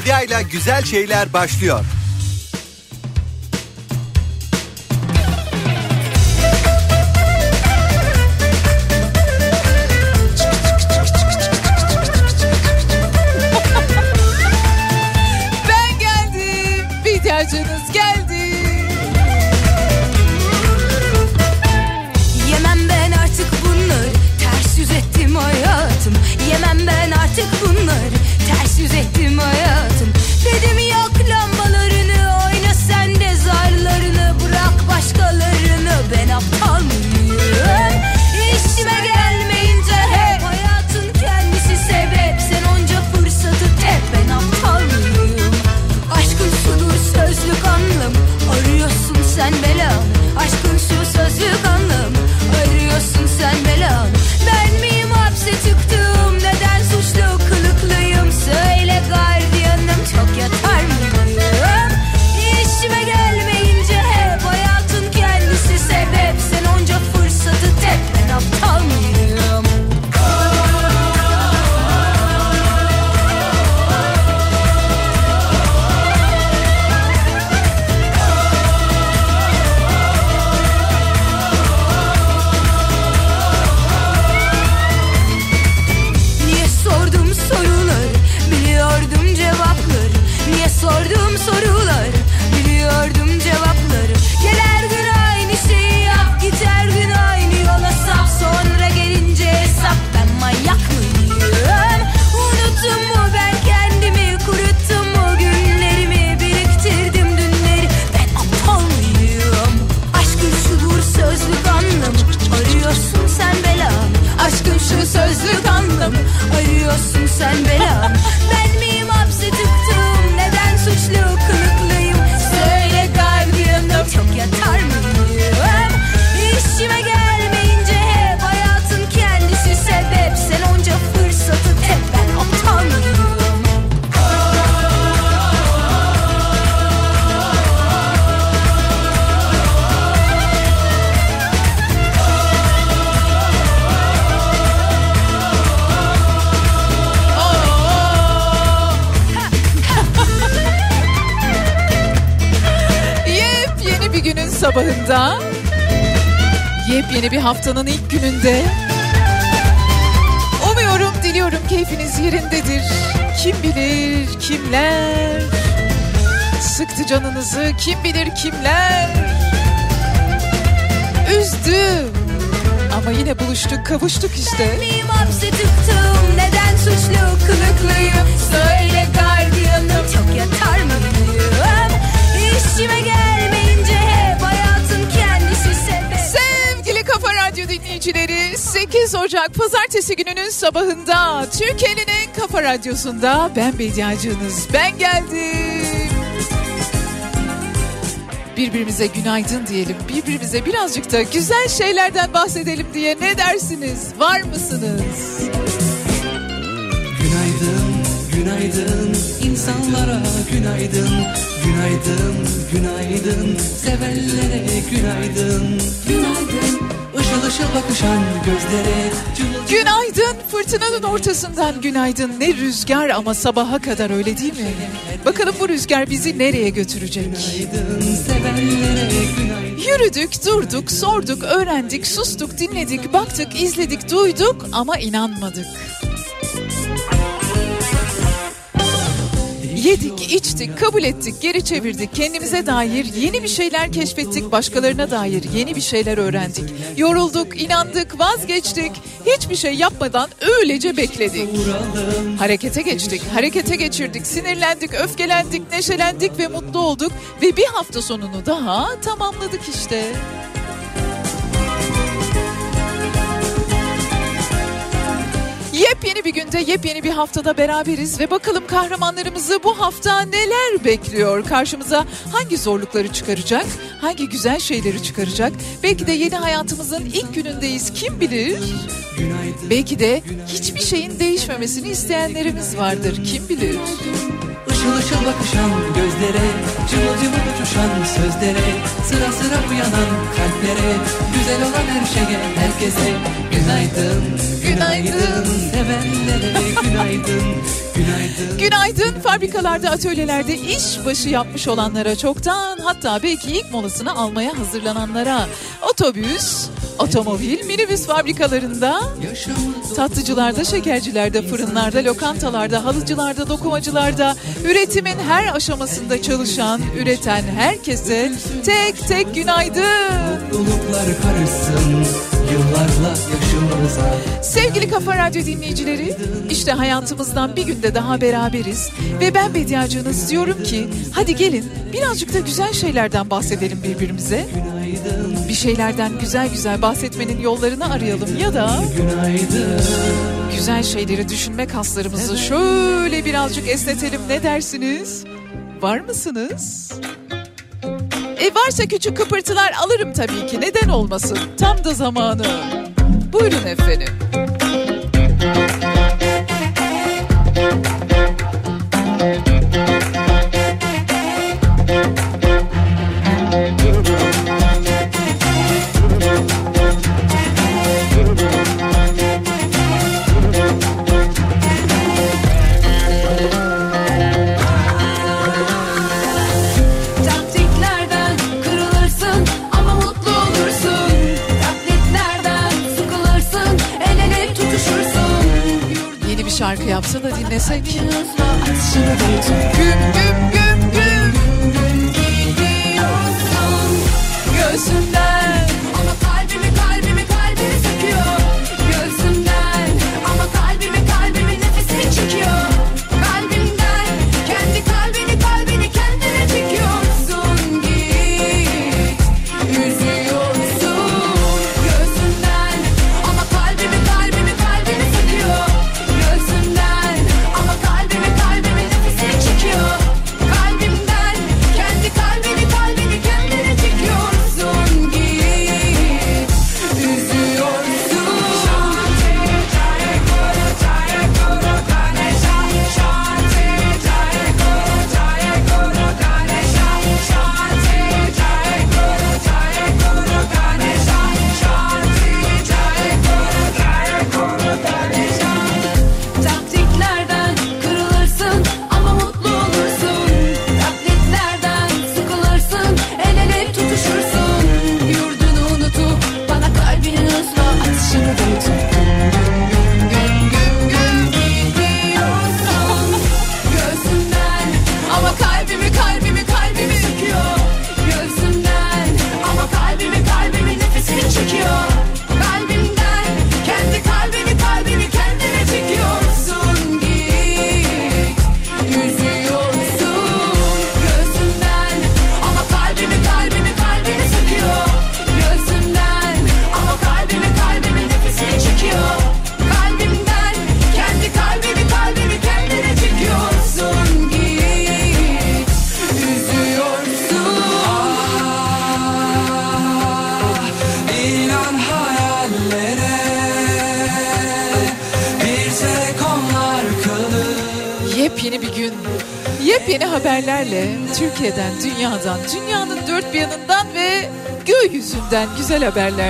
Bediye ile güzel şeyler başlıyor. Sabahında. Yepyeni bir haftanın ilk gününde. Umuyorum, diliyorum keyfiniz yerindedir. Kim bilir kimler sıktı canınızı, kim bilir kimler üzdü. Ama yine buluştuk, kavuştuk işte. Miyim hapse tıktım Neden suçlu kılıklıyım Söyle gardiyanım Çok yatar mıyım İşime gelmeyince dinleyicileri 8 Ocak Pazartesi gününün sabahında Türkiye'nin en kafa radyosunda ben Bediacınız ben geldim. Birbirimize günaydın diyelim birbirimize birazcık da güzel şeylerden bahsedelim diye ne dersiniz var mısınız? Günaydın, günaydın insanlara günaydın Günaydın, günaydın sevenlere günaydın Günaydın ışıl ışıl bakışan gözlere cıvıl Günaydın fırtınanın ortasından günaydın ne rüzgar ama sabaha kadar öyle değil mi? Bakalım bu rüzgar bizi nereye götürecek? Günaydın sevenlere günaydın Yürüdük, durduk, sorduk, öğrendik, sustuk, dinledik, baktık, izledik, duyduk ama inanmadık. Yedik, içtik, kabul ettik, geri çevirdik. Kendimize dair yeni bir şeyler keşfettik, başkalarına dair yeni bir şeyler öğrendik. Yorulduk, inandık, vazgeçtik. Hiçbir şey yapmadan öylece bekledik. Harekete geçtik, harekete geçirdik, sinirlendik, öfkelendik, neşelendik ve mutlu olduk. Ve bir hafta sonunu daha tamamladık işte. Yepyeni bir günde, yepyeni bir haftada beraberiz ve bakalım kahramanlarımızı bu hafta neler bekliyor? Karşımıza hangi zorlukları çıkaracak? Hangi güzel şeyleri çıkaracak? Belki de yeni hayatımızın ilk günündeyiz. Kim bilir? Belki de hiçbir şeyin değişmemesini isteyenlerimiz vardır. Kim bilir? Işıl ışıl bakışan gözlere Cıvıl cıvıl uçuşan sözlere Sıra sıra uyanan kalplere Güzel olan her şeye herkese Günaydın, günaydın. Sevenlere günaydın Günaydın. Fabrikalarda, atölyelerde iş başı yapmış olanlara çoktan hatta belki ilk molasını almaya hazırlananlara. Otobüs, otomobil, minibüs fabrikalarında, tatlıcılarda, şekercilerde, fırınlarda, lokantalarda, halıcılarda, dokumacılarda, üretimin her aşamasında çalışan, üreten herkese tek tek günaydın. Mutluluklar karışsın Sevgili Kafa Radyo dinleyicileri, işte hayatımızdan bir günde daha beraberiz ve ben Bediacınız diyorum ki hadi gelin birazcık da güzel şeylerden bahsedelim birbirimize. Bir şeylerden güzel güzel bahsetmenin yollarını arayalım ya da güzel şeyleri düşünme kaslarımızı şöyle birazcık esnetelim ne dersiniz? Var mısınız? E varsa küçük kıpırtılar alırım tabii ki neden olmasın tam da zamanı. Buyurun efendim. Yapsa da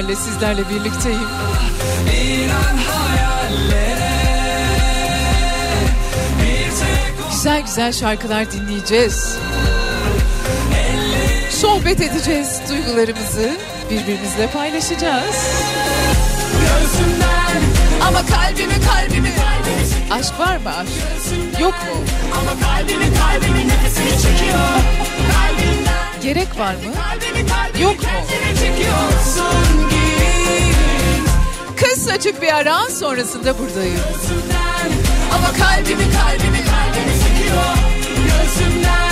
haberlerle sizlerle birlikteyim. İnan hayallere Güzel güzel şarkılar dinleyeceğiz. Sohbet edeceğiz, duygularımızı birbirimizle paylaşacağız. Gözümden ama kalbimi kalbimi kalbimi Aşk var mı aşk? Yok mu? Ama kalbimi kalbimi nefesini çekiyor Kalbimden Gerek var mı? Yok mu? açık bir ara sonrasında buradayım. Ama kalbimi kalbimi kalbimi sıkıyor Gözümden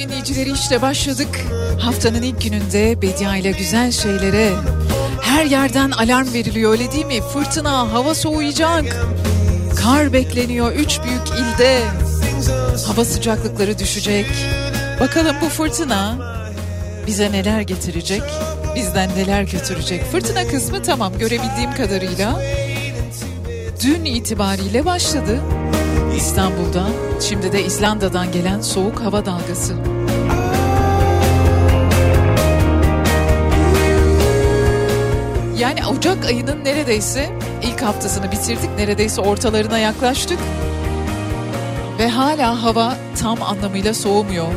dinleyicileri işte başladık. Haftanın ilk gününde Bedia ile güzel şeylere her yerden alarm veriliyor öyle değil mi? Fırtına, hava soğuyacak. Kar bekleniyor üç büyük ilde. Hava sıcaklıkları düşecek. Bakalım bu fırtına bize neler getirecek? Bizden neler götürecek? Fırtına kısmı tamam görebildiğim kadarıyla dün itibariyle başladı. İstanbul'da, şimdi de İzlanda'dan gelen soğuk hava dalgası. Yani Ocak ayının neredeyse ilk haftasını bitirdik, neredeyse ortalarına yaklaştık. Ve hala hava tam anlamıyla soğumuyor.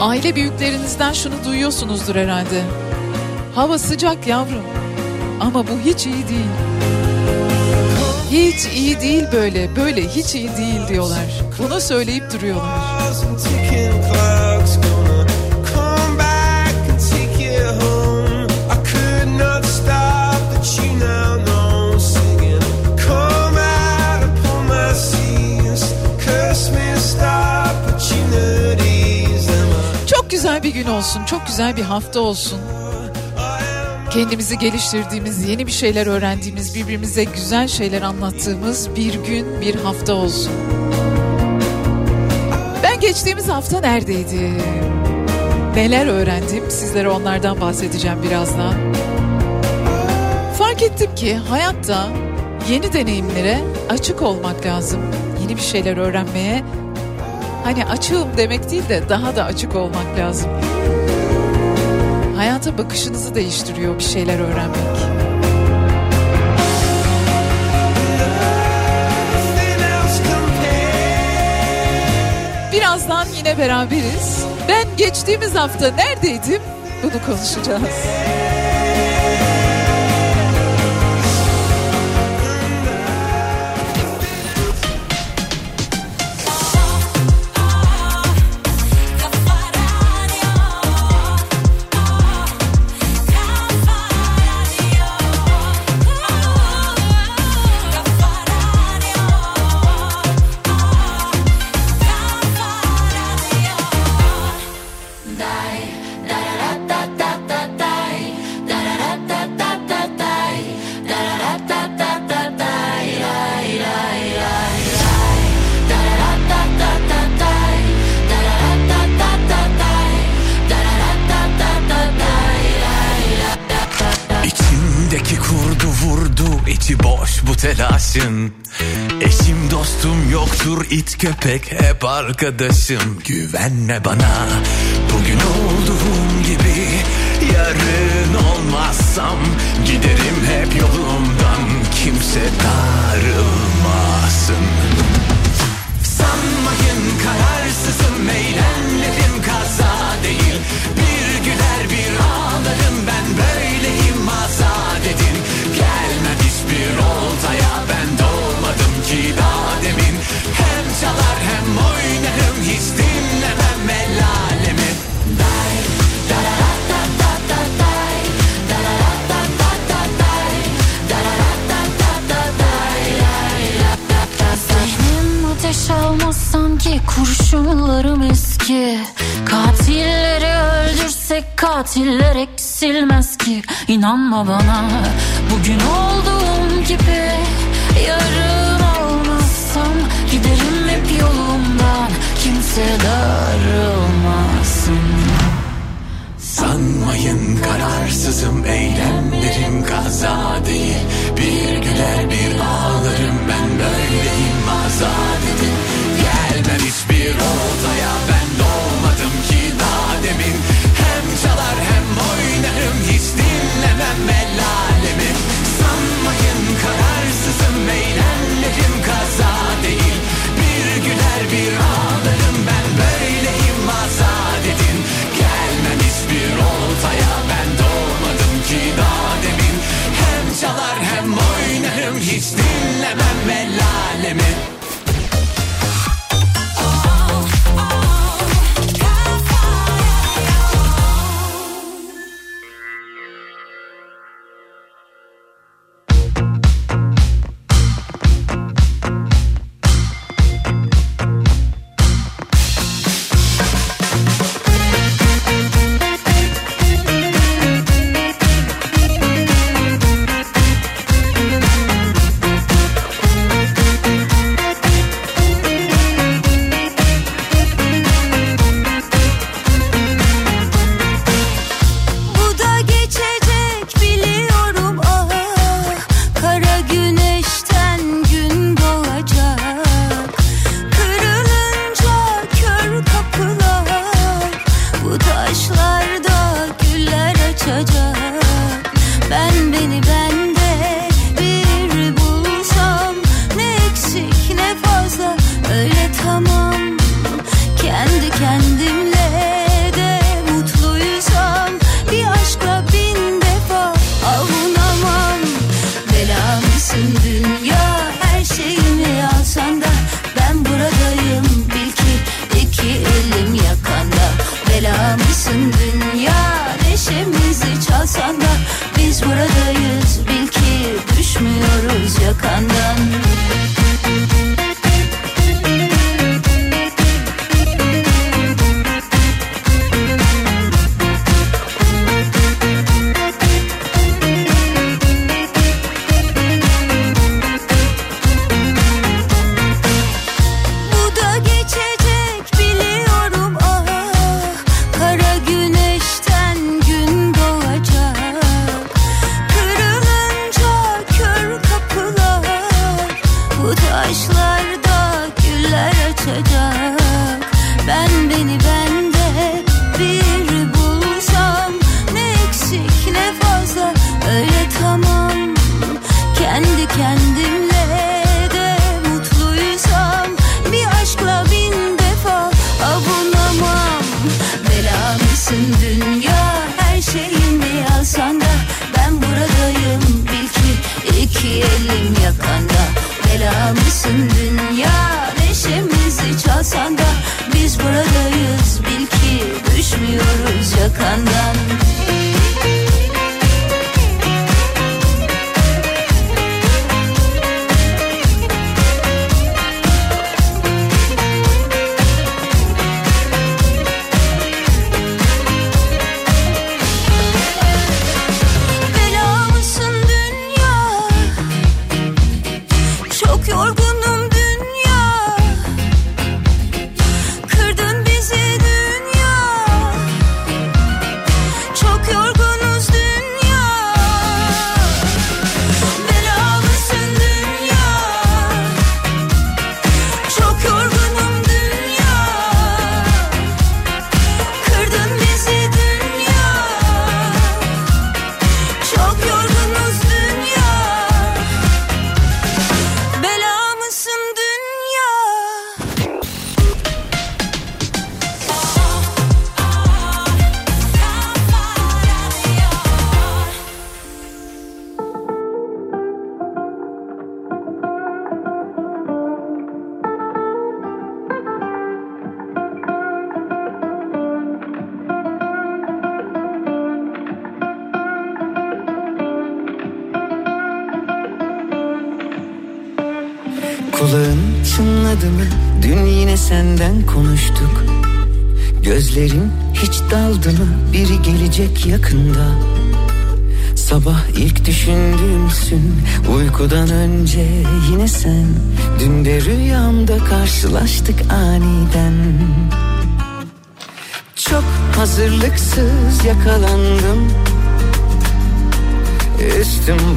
Aile büyüklerinizden şunu duyuyorsunuzdur herhalde. Hava sıcak yavrum ama bu hiç iyi değil. Hiç iyi değil böyle, böyle hiç iyi değil diyorlar. Bunu söyleyip duruyorlar. Çok güzel bir gün olsun, çok güzel bir hafta olsun. Kendimizi geliştirdiğimiz, yeni bir şeyler öğrendiğimiz, birbirimize güzel şeyler anlattığımız bir gün, bir hafta olsun. Ben geçtiğimiz hafta neredeydim? Neler öğrendim? Sizlere onlardan bahsedeceğim birazdan. Fark ettim ki hayatta yeni deneyimlere açık olmak lazım. Yeni bir şeyler öğrenmeye hani açığım demek değil de daha da açık olmak lazım. Hayata bakışınızı değiştiriyor bir şeyler öğrenmek. Birazdan yine beraberiz. Ben geçtiğimiz hafta neredeydim? Bunu konuşacağız. köpek hep arkadaşım. Güvenme bana. Bugün olduğum gibi Yarın olmazsam Giderim hep yolumdan. Kimse darılmasın. Sanmayın kararsızım Eğlenlerim kaza değil. Bir güler bir ağlarım ben böyle. çalar. Hem oynarım hiç dinlemem el Day, ateş almaz sanki kurşunlarım eski. Katilleri öldürsek katiller eksilmez ki. İnanma bana bugün olduğum gibi Yarın olmazsam giderim hep yolumdan kimse darılmasın. Sanmayın kararsızım eylemlerim kaza değil. Bir güler bir ağlarım ben böyleyim azad edin. Gelmem hiçbir oltaya Steve. kandım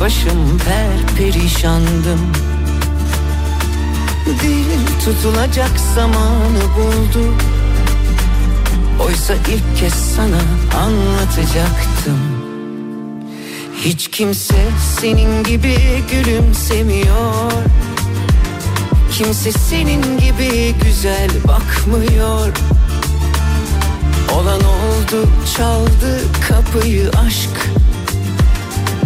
başım per perişandım. Dil tutulacak zamanı buldu. Oysa ilk kez sana anlatacaktım. Hiç kimse senin gibi gülümsemiyor. Kimse senin gibi güzel bakmıyor. Olan oldu çaldı kapıyı aşk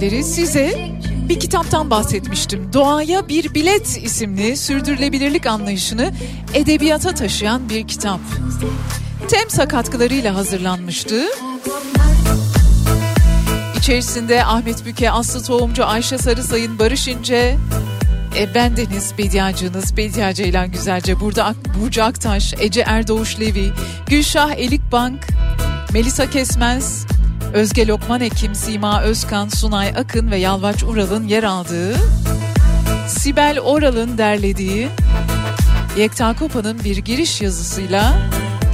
dinleyicileri size bir kitaptan bahsetmiştim. Doğaya Bir Bilet isimli sürdürülebilirlik anlayışını edebiyata taşıyan bir kitap. Temsa katkılarıyla hazırlanmıştı. İçerisinde Ahmet Büke, Aslı Tohumcu, Ayşe Sarısay'ın, Barış İnce, e, bendeniz Bediacınız, Bedia Ceylan Güzelce, burada Ak- Burcu Aktaş, Ece Erdoğuş Levi, Gülşah Elikbank, Melisa Kesmez, Özge Lokman Ekim, Sima Özkan, Sunay Akın ve Yalvaç Ural'ın yer aldığı, Sibel Oral'ın derlediği, Yekta Kopa'nın bir giriş yazısıyla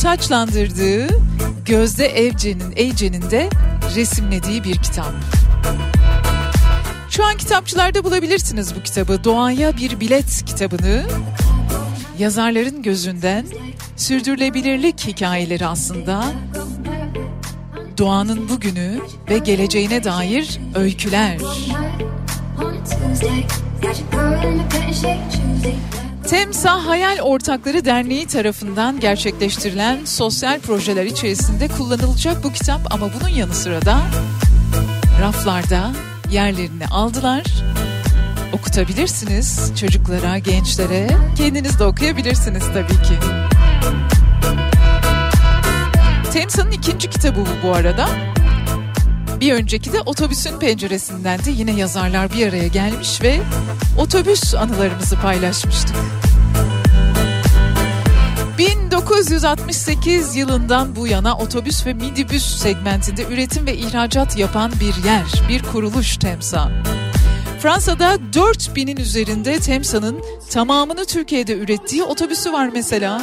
taçlandırdığı, Gözde Evcen'in Evcen'in de resimlediği bir kitap. Şu an kitapçılarda bulabilirsiniz bu kitabı. Doğaya bir bilet kitabını. Yazarların gözünden sürdürülebilirlik hikayeleri aslında. Doğanın bugünü ve geleceğine dair öyküler. Temsa Hayal Ortakları Derneği tarafından gerçekleştirilen sosyal projeler içerisinde kullanılacak bu kitap ama bunun yanı sıra da raflarda yerlerini aldılar. Okutabilirsiniz çocuklara, gençlere. Kendiniz de okuyabilirsiniz tabii ki. Temsa'nın ikinci kitabı bu bu arada. Bir önceki de otobüsün penceresinden de yine yazarlar bir araya gelmiş ve otobüs anılarımızı paylaşmıştık. 1968 yılından bu yana otobüs ve minibüs segmentinde üretim ve ihracat yapan bir yer, bir kuruluş Temsa. Fransa'da 4000'in üzerinde Temsa'nın tamamını Türkiye'de ürettiği otobüsü var mesela.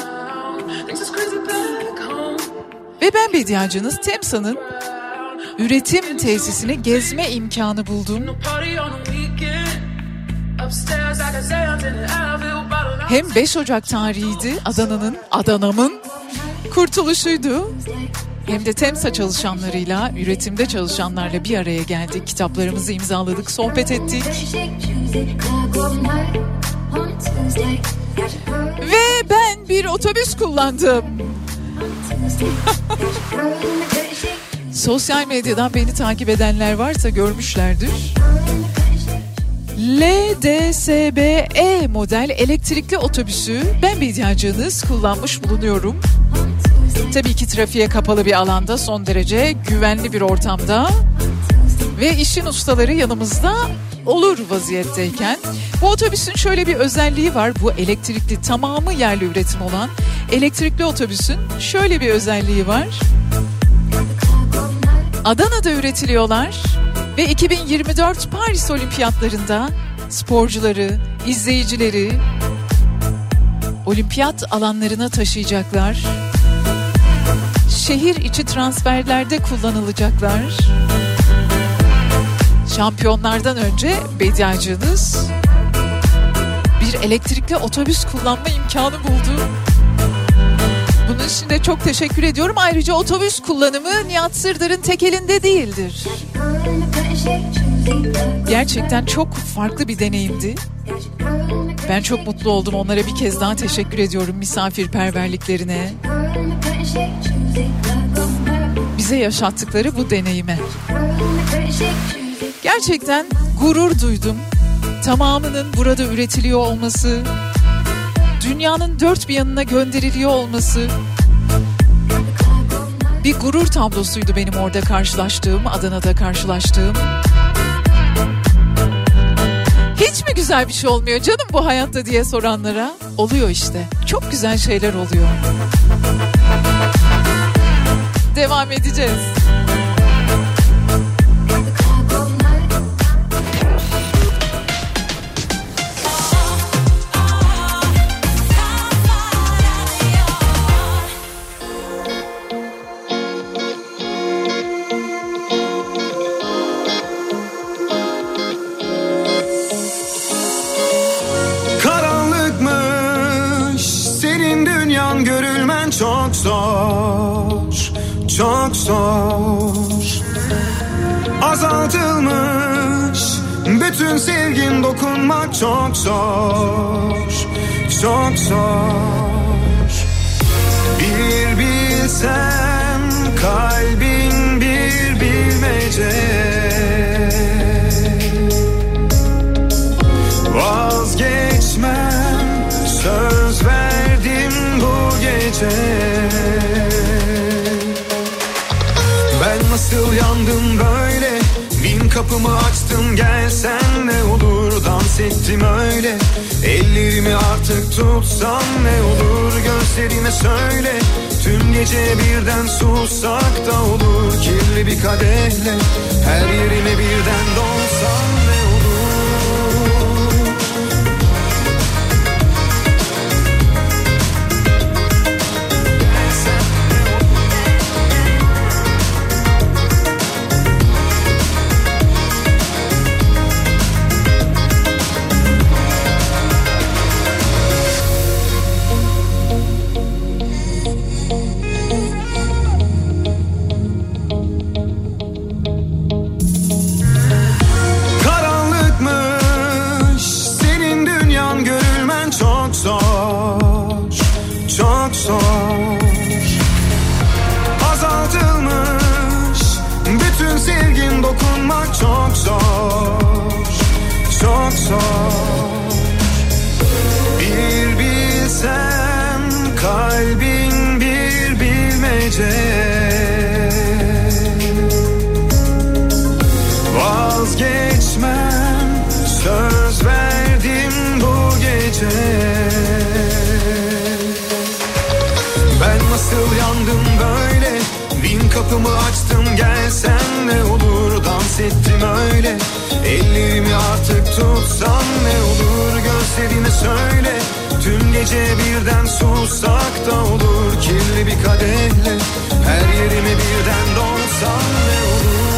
Ve ben bediacınız Temsa'nın üretim tesisini gezme imkanı buldum. Hem 5 Ocak tarihiydi Adana'nın, Adana'mın kurtuluşuydu. Hem de Temsa çalışanlarıyla, üretimde çalışanlarla bir araya geldik. Kitaplarımızı imzaladık, sohbet ettik. Ve ben bir otobüs kullandım. Sosyal medyadan beni takip edenler varsa görmüşlerdir. LDSBE model elektrikli otobüsü ben bediacınız kullanmış bulunuyorum. Tabii ki trafiğe kapalı bir alanda son derece güvenli bir ortamda ve işin ustaları yanımızda olur vaziyetteyken bu otobüsün şöyle bir özelliği var. Bu elektrikli tamamı yerli üretim olan elektrikli otobüsün şöyle bir özelliği var. Adana'da üretiliyorlar ve 2024 Paris Olimpiyatlarında sporcuları, izleyicileri olimpiyat alanlarına taşıyacaklar. Şehir içi transferlerde kullanılacaklar. Şampiyonlardan önce bediacınız bir elektrikli otobüs kullanma imkanı buldu. Bunun için de çok teşekkür ediyorum. Ayrıca otobüs kullanımı Nihat Sırdar'ın tek elinde değildir. Gerçekten çok farklı bir deneyimdi. Ben çok mutlu oldum. Onlara bir kez daha teşekkür ediyorum misafirperverliklerine. Bize yaşattıkları bu deneyime. Gerçekten gurur duydum. Tamamının burada üretiliyor olması, dünyanın dört bir yanına gönderiliyor olması bir gurur tablosuydu benim orada karşılaştığım, Adana'da karşılaştığım. Hiç mi güzel bir şey olmuyor canım bu hayatta diye soranlara? Oluyor işte. Çok güzel şeyler oluyor. Devam edeceğiz. Bütün sevgin dokunmak çok zor Çok zor. Bir bilsem kalbin bir bilmece. Vazgeçmem söz verdim bu gece. Ben nasıl yandım Bin kapımı açtım gelsen ne olur? Dans ettim öyle. Ellerimi artık tutsan ne olur? Gözlerime söyle. Tüm gece birden sussak da olur. Kirli bir kadehle Her yerime birden dolsan hissettim öyle. Ellerimi artık tutsan ne olur gözlerine söyle. Tüm gece birden susak da olur kirli bir kadehle. Her yerimi birden dolsan ne olur?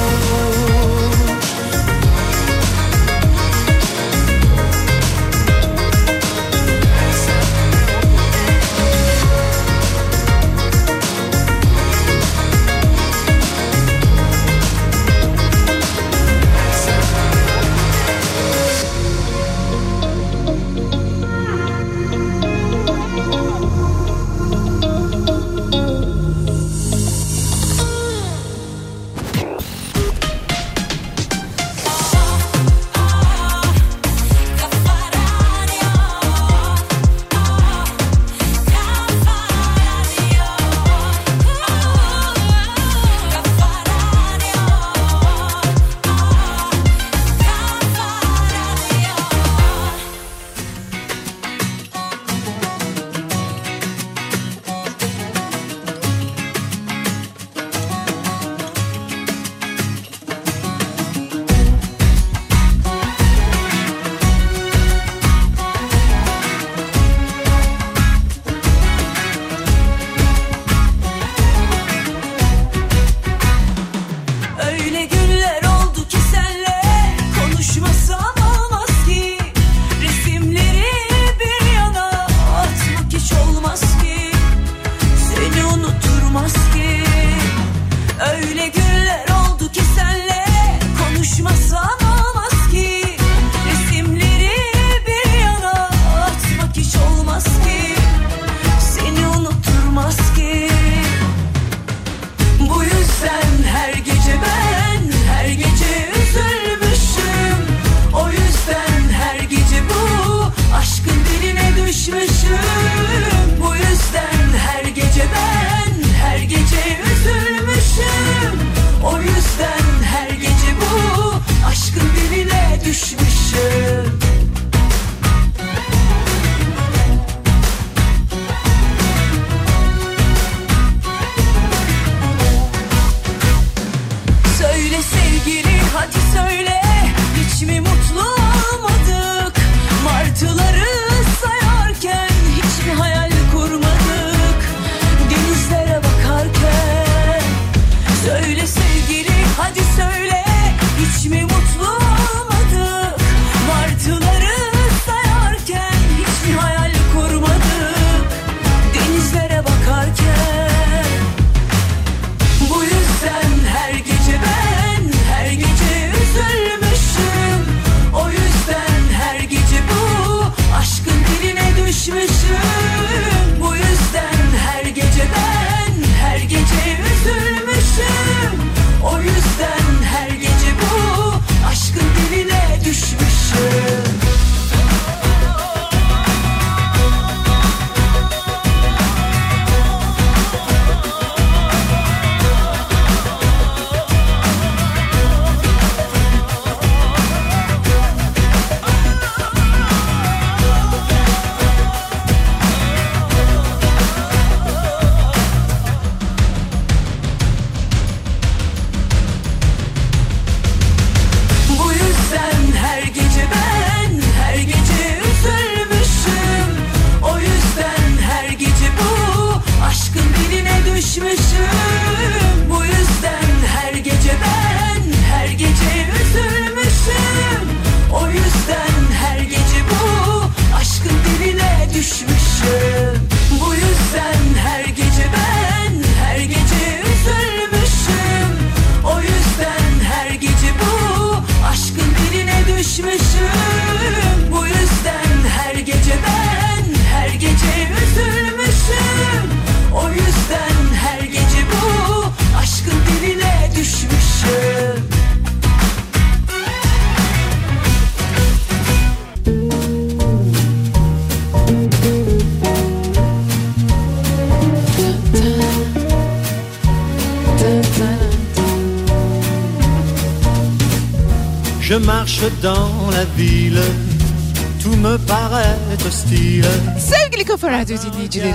Kafa Radyo dinleyicileri,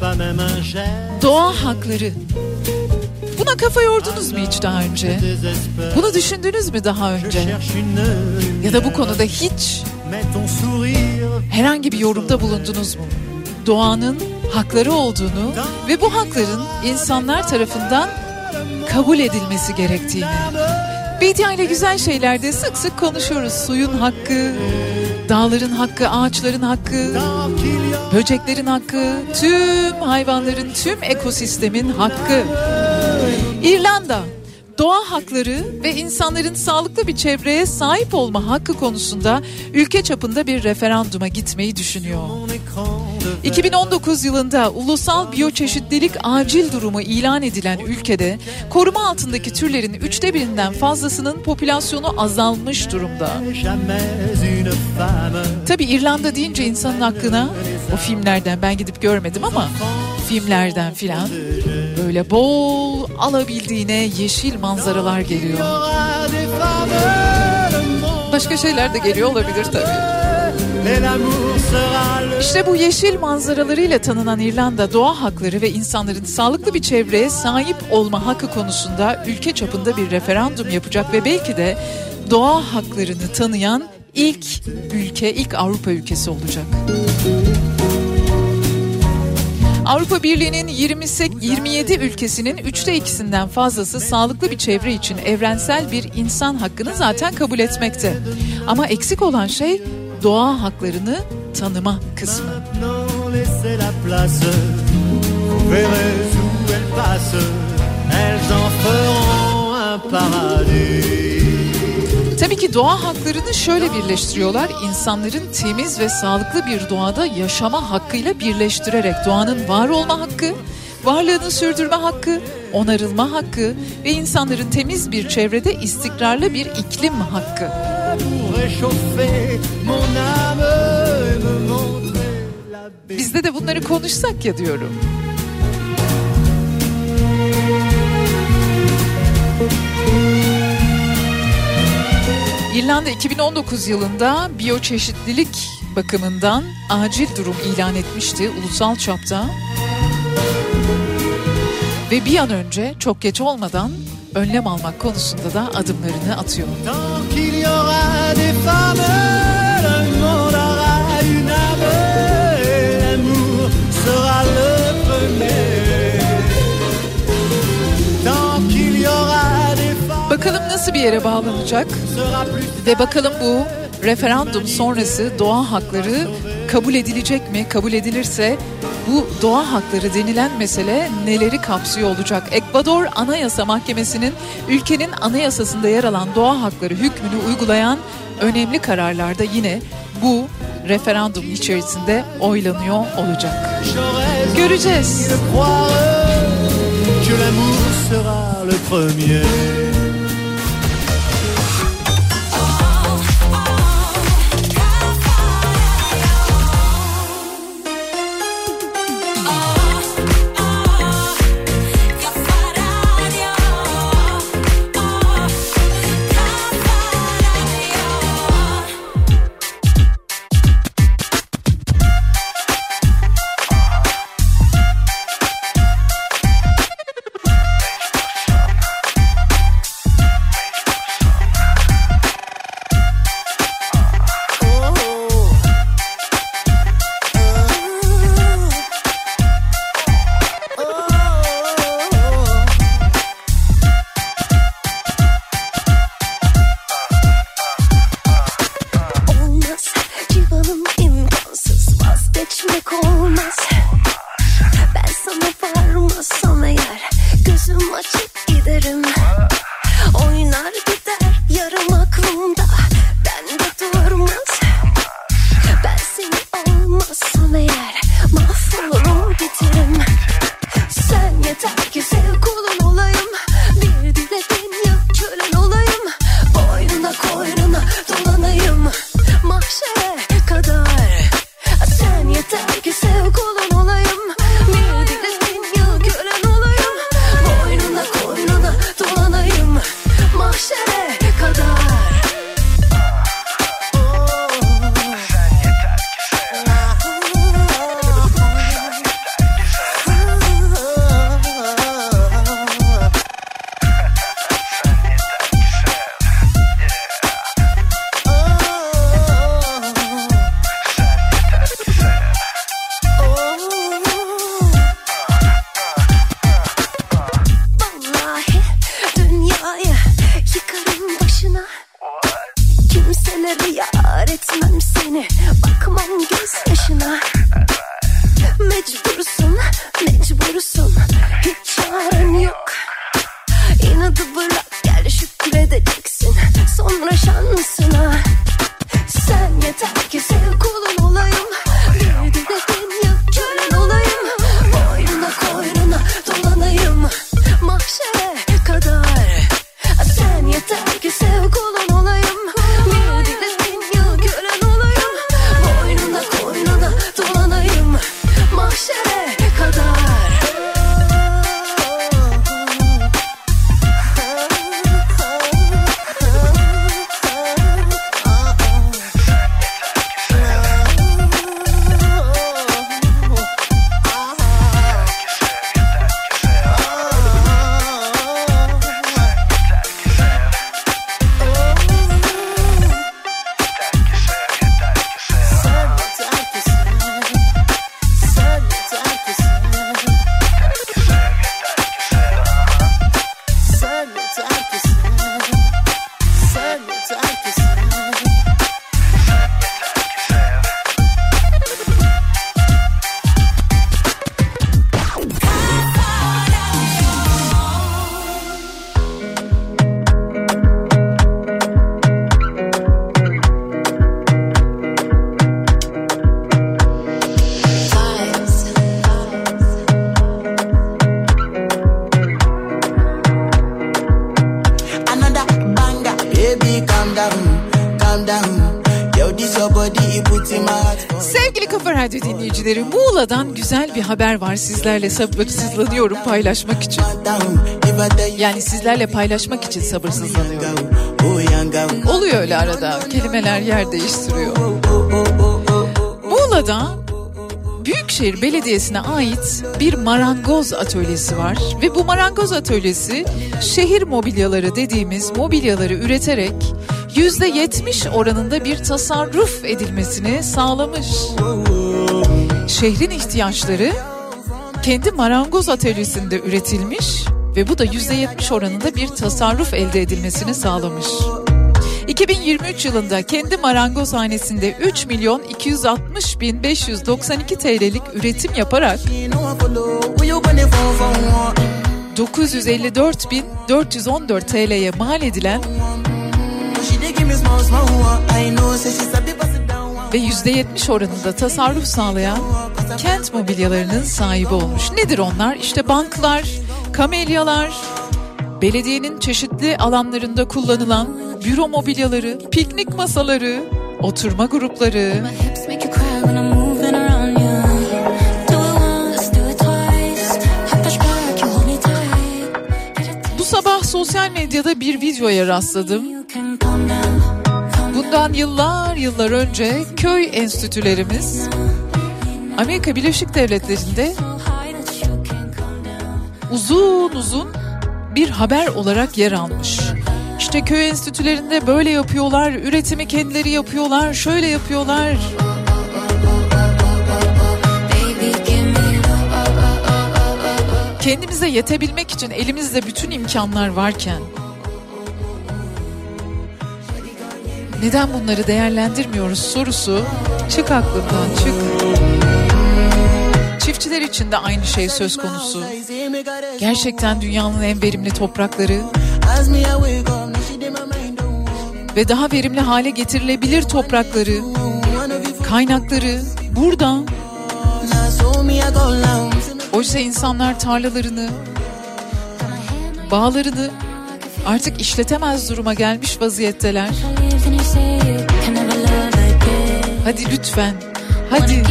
Pas même un geste doğa hakları. Buna kafa yordunuz mu hiç daha önce? Bunu düşündünüz mü daha önce? Ya da bu konuda hiç Mais ton sourire herhangi bir yorumda bulundunuz mu? Doğanın hakları olduğunu ve bu hakların insanlar tarafından kabul edilmesi gerektiğini. BDI ile güzel şeylerde sık sık konuşuyoruz. Suyun hakkı, dağların hakkı, ağaçların hakkı, böceklerin hakkı, tüm hayvanların, tüm ekosistemin hakkı. İrlanda doğa hakları ve insanların sağlıklı bir çevreye sahip olma hakkı konusunda ülke çapında bir referanduma gitmeyi düşünüyor. 2019 yılında ulusal biyoçeşitlilik acil durumu ilan edilen ülkede koruma altındaki türlerin üçte birinden fazlasının popülasyonu azalmış durumda. Tabi İrlanda deyince insanın aklına o filmlerden ben gidip görmedim ama filmlerden filan böyle bol alabildiğine yeşil manzaralar geliyor. Başka şeyler de geliyor olabilir tabii. İşte bu yeşil manzaralarıyla tanınan İrlanda doğa hakları ve insanların sağlıklı bir çevreye sahip olma hakkı konusunda ülke çapında bir referandum yapacak ve belki de doğa haklarını tanıyan ilk ülke, ilk Avrupa ülkesi olacak. Avrupa Birliği'nin 28 27 ülkesinin üçte ikisinden fazlası sağlıklı bir çevre için evrensel bir insan hakkını zaten kabul etmekte. Ama eksik olan şey doğa haklarını tanıma kısmı. Tabii ki doğa haklarını şöyle birleştiriyorlar. İnsanların temiz ve sağlıklı bir doğada yaşama hakkıyla birleştirerek doğanın var olma hakkı, varlığını sürdürme hakkı, onarılma hakkı ve insanların temiz bir çevrede istikrarlı bir iklim hakkı. Bizde de bunları konuşsak ya diyorum. İrlanda 2019 yılında biyoçeşitlilik bakımından acil durum ilan etmişti ulusal çapta. Ve bir an önce çok geç olmadan önlem almak konusunda da adımlarını atıyor. Bakalım nasıl bir yere bağlanacak? Ve bakalım bu referandum sonrası doğa hakları kabul edilecek mi? Kabul edilirse bu doğa hakları denilen mesele neleri kapsıyor olacak? Ekvador Anayasa Mahkemesi'nin ülkenin anayasasında yer alan doğa hakları hükmünü uygulayan önemli kararlarda yine bu referandum içerisinde oylanıyor olacak. Göreceğiz. Sevgili Kafa Radyo dinleyicileri Muğla'dan güzel bir haber var sizlerle sabırsızlanıyorum paylaşmak için. Yani sizlerle paylaşmak için sabırsızlanıyorum. Oluyor öyle arada kelimeler yer değiştiriyor. Muğla'da Büyükşehir Belediyesi'ne ait bir marangoz atölyesi var ve bu marangoz atölyesi şehir mobilyaları dediğimiz mobilyaları üreterek yüzde yetmiş oranında bir tasarruf edilmesini sağlamış. Şehrin ihtiyaçları kendi marangoz atölyesinde üretilmiş ve bu da yüzde yetmiş oranında bir tasarruf elde edilmesini sağlamış. 2023 yılında kendi marangozhanesinde 3 milyon 260 bin 592 TL'lik üretim yaparak 954 bin 414 TL'ye mal edilen ve %70 oranında tasarruf sağlayan kent mobilyalarının sahibi olmuş. Nedir onlar? İşte banklar, kamelyalar, belediyenin çeşitli alanlarında kullanılan büro mobilyaları, piknik masaları, oturma grupları. Bu sabah sosyal medyada bir videoya rastladım. Bundan yıllar yıllar önce köy enstitülerimiz Amerika Birleşik Devletleri'nde uzun uzun bir haber olarak yer almış. İşte köy enstitülerinde böyle yapıyorlar, üretimi kendileri yapıyorlar, şöyle yapıyorlar. Kendimize yetebilmek için elimizde bütün imkanlar varken neden bunları değerlendirmiyoruz sorusu çık aklımdan çık. Çiftçiler için de aynı şey söz konusu. Gerçekten dünyanın en verimli toprakları ve daha verimli hale getirilebilir toprakları, kaynakları burada. Oysa insanlar tarlalarını, bağlarını artık işletemez duruma gelmiş vaziyetteler. Hadi lütfen, hadi.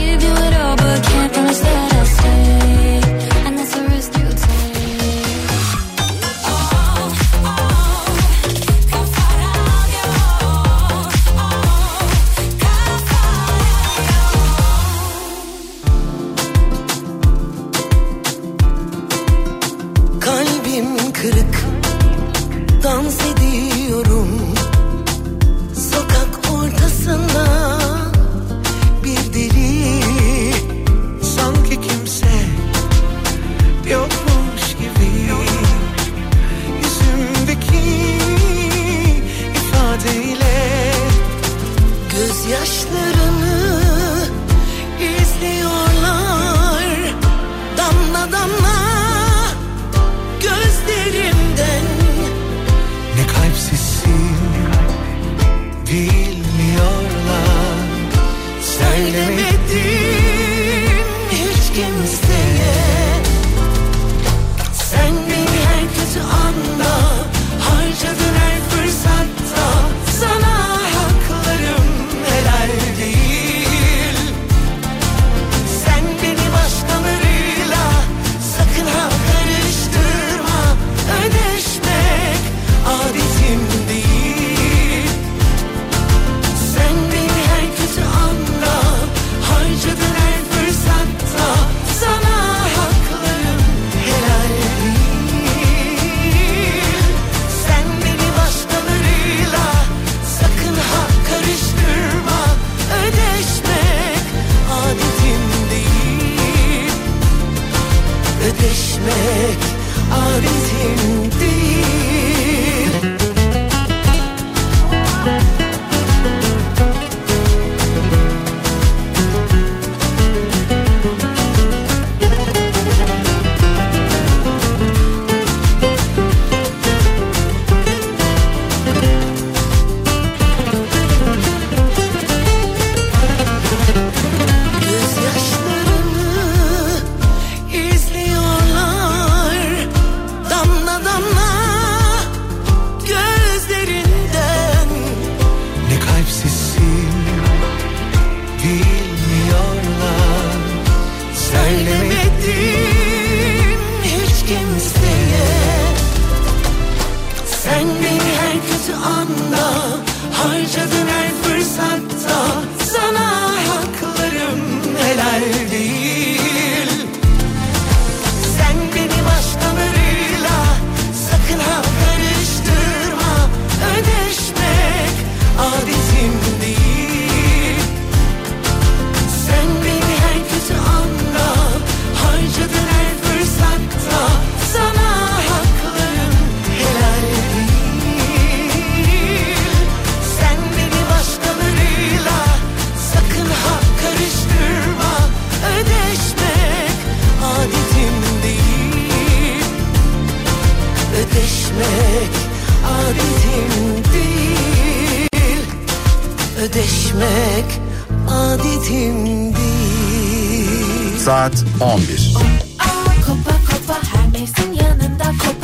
saat 11.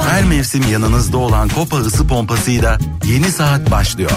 Her mevsim yanınızda olan Kopa ısı pompasıyla yeni saat başlıyor.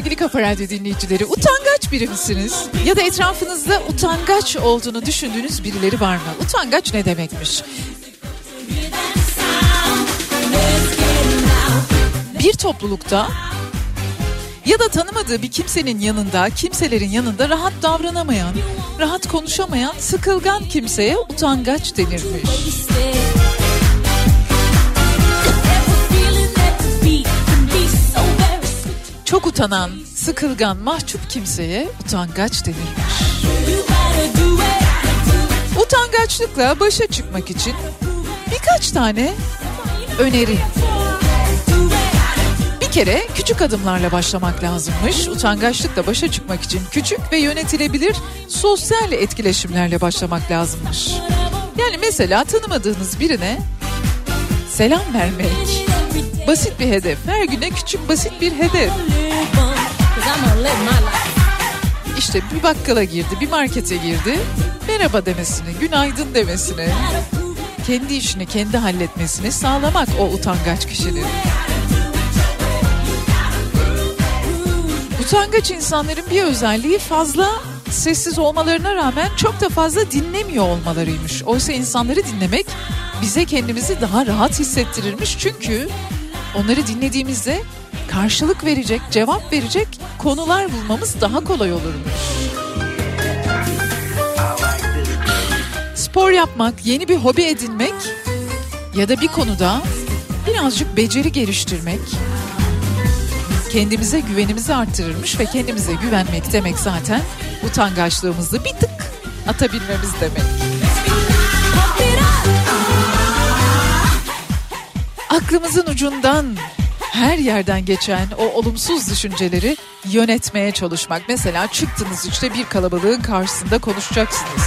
sevgili Kafa Radyo dinleyicileri utangaç biri misiniz? Ya da etrafınızda utangaç olduğunu düşündüğünüz birileri var mı? Utangaç ne demekmiş? Bir toplulukta ya da tanımadığı bir kimsenin yanında, kimselerin yanında rahat davranamayan, rahat konuşamayan, sıkılgan kimseye utangaç denirmiş. Çok utanan, sıkılgan, mahcup kimseye utangaç denilmiş. Utangaçlıkla başa çıkmak için birkaç tane öneri. Bir kere küçük adımlarla başlamak lazımmış. Utangaçlıkla başa çıkmak için küçük ve yönetilebilir sosyal etkileşimlerle başlamak lazımmış. Yani mesela tanımadığınız birine selam vermek. Basit bir hedef. Her güne küçük basit bir hedef. İşte bir bakkala girdi, bir markete girdi. Merhaba demesini, günaydın demesini. Kendi işini kendi halletmesini sağlamak o utangaç kişinin. Utangaç insanların bir özelliği fazla sessiz olmalarına rağmen çok da fazla dinlemiyor olmalarıymış. Oysa insanları dinlemek bize kendimizi daha rahat hissettirirmiş. Çünkü onları dinlediğimizde karşılık verecek, cevap verecek konular bulmamız daha kolay olurmuş. Spor yapmak, yeni bir hobi edinmek ya da bir konuda birazcık beceri geliştirmek kendimize güvenimizi arttırırmış ve kendimize güvenmek demek zaten utangaçlığımızı bir tık atabilmemiz demek. Aklımızın ucundan her yerden geçen o olumsuz düşünceleri yönetmeye çalışmak. Mesela çıktınız işte bir kalabalığın karşısında konuşacaksınız.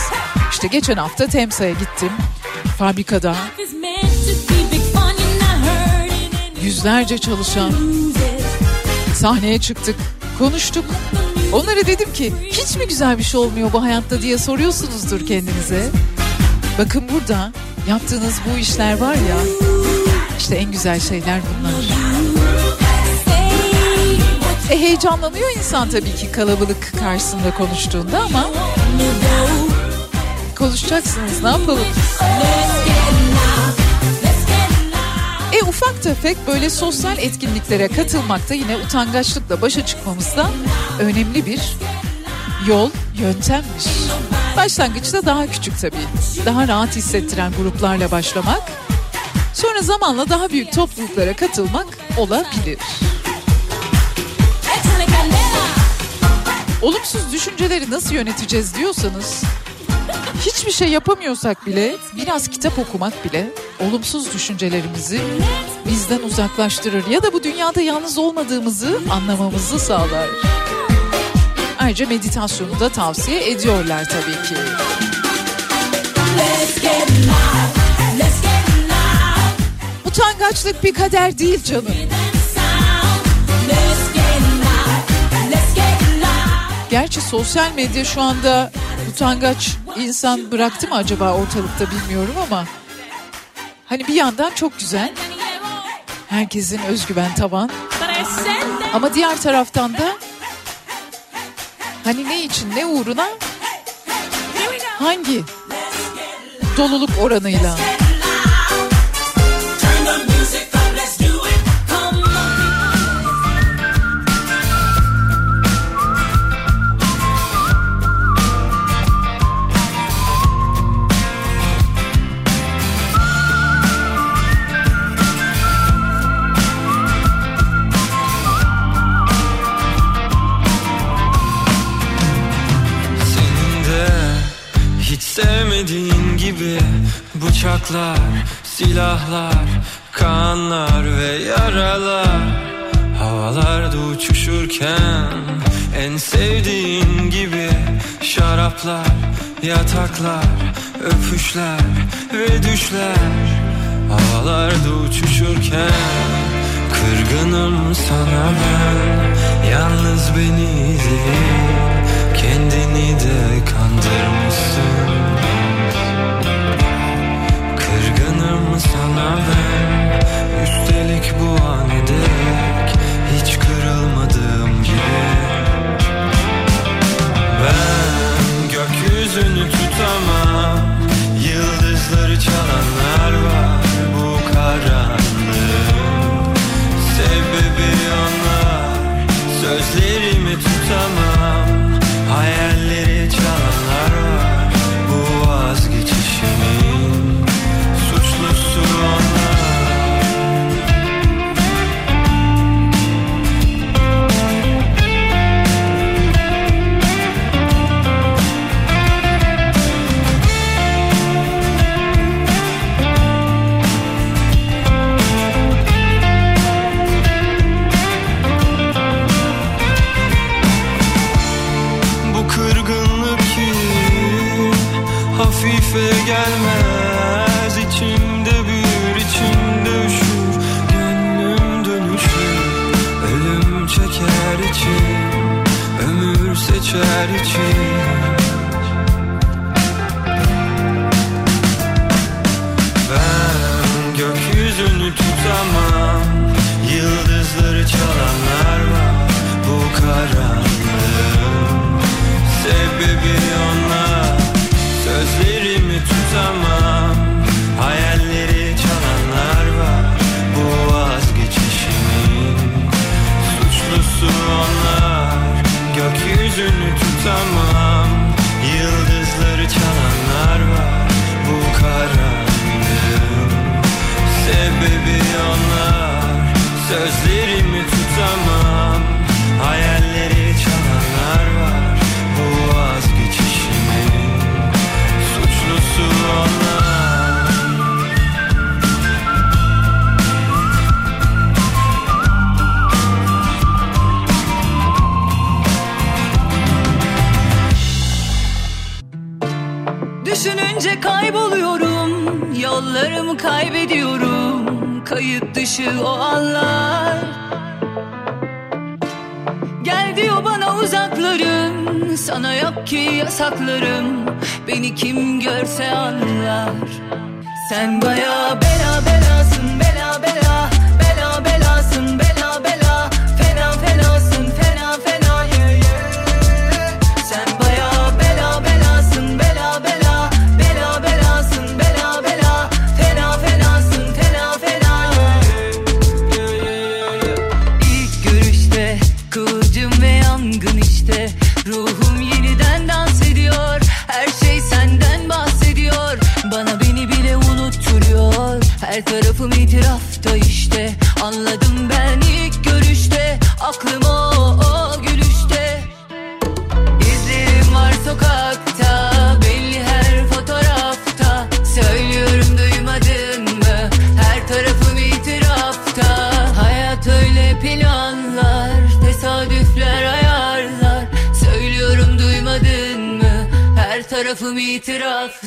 İşte geçen hafta Temsa'ya gittim. Fabrikada yüzlerce çalışan sahneye çıktık, konuştuk. Onlara dedim ki hiç mi güzel bir şey olmuyor bu hayatta diye soruyorsunuzdur kendinize. Bakın burada yaptığınız bu işler var ya işte en güzel şeyler bunlar. E heyecanlanıyor insan tabii ki kalabalık karşısında konuştuğunda ama konuşacaksınız ne yapalım? E ufak tefek böyle sosyal etkinliklere katılmak da yine utangaçlıkla başa çıkmamızda önemli bir yol, yöntemmiş. Başlangıçta daha küçük tabii. Daha rahat hissettiren gruplarla başlamak. Sonra zamanla daha büyük topluluklara katılmak olabilir. Olumsuz düşünceleri nasıl yöneteceğiz diyorsanız hiçbir şey yapamıyorsak bile biraz kitap okumak bile olumsuz düşüncelerimizi bizden uzaklaştırır ya da bu dünyada yalnız olmadığımızı anlamamızı sağlar. Ayrıca meditasyonu da tavsiye ediyorlar tabii ki. Utangaçlık bir kader değil canım. Gerçi sosyal medya şu anda utangaç insan bıraktı mı acaba ortalıkta bilmiyorum ama hani bir yandan çok güzel. Herkesin özgüven tavan. Ama diğer taraftan da hani ne için ne uğruna hangi doluluk oranıyla bıçaklar, silahlar, kanlar ve yaralar. Havalarda uçuşurken en sevdiğin gibi şaraplar, yataklar, öpüşler ve düşler. Havalarda uçuşurken kırgınım sana ben. Yalnız beni değil kendini de kandırmışsın Ben Üstelik bu an ederek Hiç kırılmadığım gibi. Ben gökyüzünü tutamam Yıldızları çalanlar var Bu karanlığın. Sebebi onlar Sözlerimi tutamam kayboluyorum. Yollarımı kaybediyorum. Kayıt dışı o anlar. Gel diyor bana uzaklarım. Sana yok ki yasaklarım. Beni kim görse anlar. Sen baya bela belasın Bela bela. Bela belasın Bela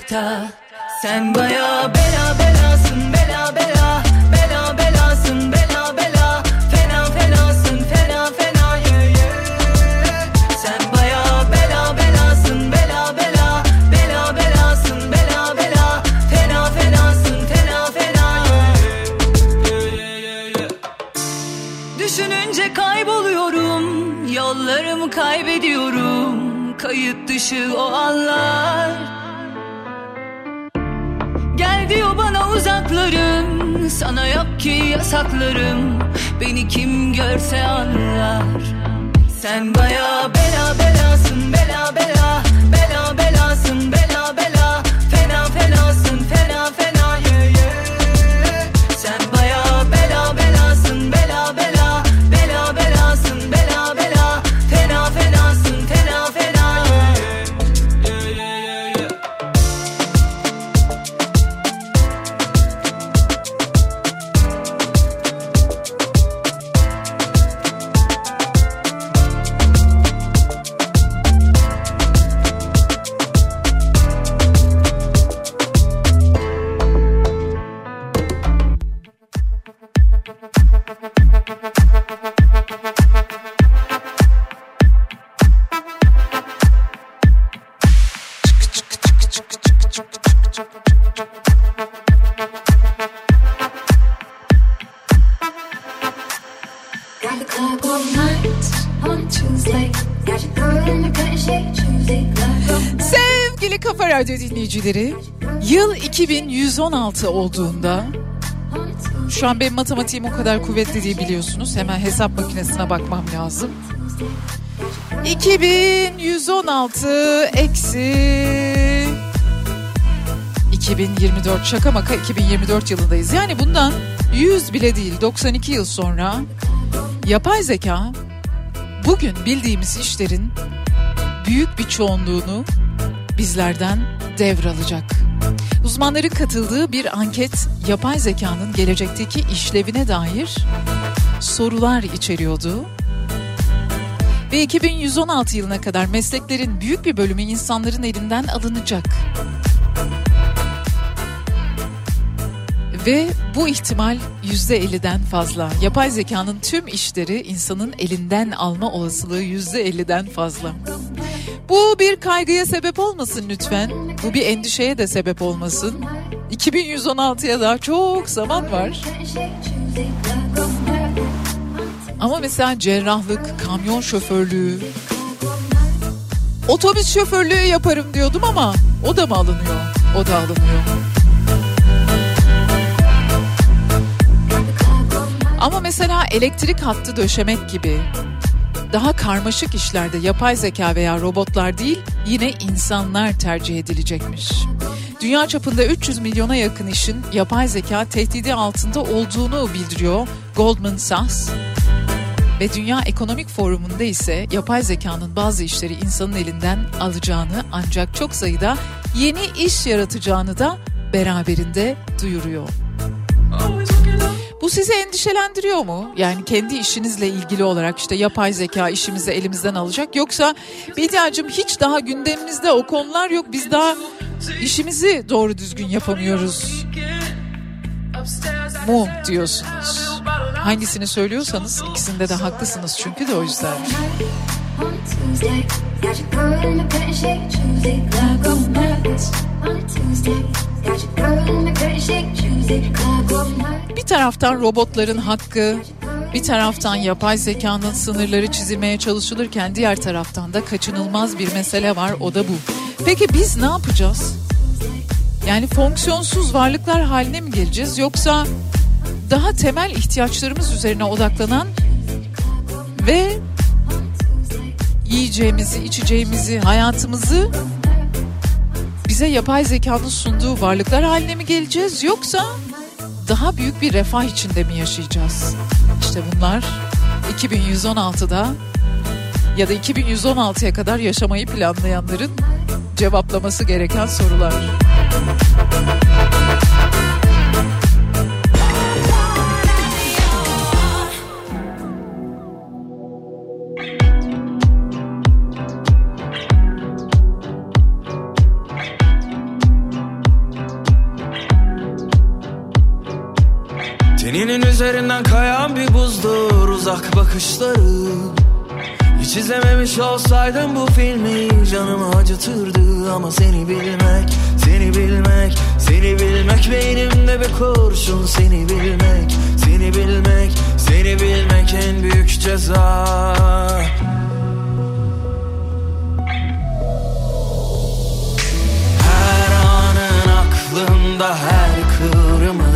itirafta Sen baya bela ki yasaklarım. Beni kim görse anlar. Sen baya bela belasın Bela bela Bela 2116 olduğunda şu an benim matematiğim o kadar kuvvetli değil biliyorsunuz. Hemen hesap makinesine bakmam lazım. 2116 eksi 2024 şaka maka 2024 yılındayız. Yani bundan 100 bile değil 92 yıl sonra yapay zeka bugün bildiğimiz işlerin büyük bir çoğunluğunu bizlerden devralacak. Uzmanların katıldığı bir anket yapay zekanın gelecekteki işlevine dair sorular içeriyordu. Ve 2116 yılına kadar mesleklerin büyük bir bölümü insanların elinden alınacak. Ve bu ihtimal %50'den fazla. Yapay zekanın tüm işleri insanın elinden alma olasılığı %50'den fazla. Bu bir kaygıya sebep olmasın lütfen. Bu bir endişeye de sebep olmasın. 2116'ya daha çok zaman var. Ama mesela cerrahlık, kamyon şoförlüğü, otobüs şoförlüğü yaparım diyordum ama o da mı alınıyor? O da alınıyor. Ama mesela elektrik hattı döşemek gibi daha karmaşık işlerde yapay zeka veya robotlar değil yine insanlar tercih edilecekmiş. Dünya çapında 300 milyona yakın işin yapay zeka tehdidi altında olduğunu bildiriyor Goldman Sachs. Ve Dünya Ekonomik Forumu'nda ise yapay zekanın bazı işleri insanın elinden alacağını ancak çok sayıda yeni iş yaratacağını da beraberinde duyuruyor. Bu sizi endişelendiriyor mu? Yani kendi işinizle ilgili olarak işte yapay zeka işimizi elimizden alacak. Yoksa Bediacığım hiç daha gündemimizde o konular yok. Biz daha işimizi doğru düzgün yapamıyoruz. Mu diyorsunuz. Hangisini söylüyorsanız ikisinde de haklısınız çünkü de o yüzden. Bir taraftan robotların hakkı, bir taraftan yapay zekanın sınırları çizilmeye çalışılırken diğer taraftan da kaçınılmaz bir mesele var o da bu. Peki biz ne yapacağız? Yani fonksiyonsuz varlıklar haline mi geleceğiz yoksa daha temel ihtiyaçlarımız üzerine odaklanan ve yiyeceğimizi, içeceğimizi, hayatımızı bize yapay zekanın sunduğu varlıklar haline mi geleceğiz yoksa daha büyük bir refah içinde mi yaşayacağız? İşte bunlar 2116'da ya da 2116'ya kadar yaşamayı planlayanların cevaplaması gereken sorular. Uzak bakışları Hiç izlememiş olsaydım bu filmi canımı acıtırdı. Ama seni bilmek, seni bilmek, seni bilmek Beynimde bir kurşun. Seni bilmek, seni bilmek, seni bilmek en büyük ceza. Her anın aklımda her kıvrımın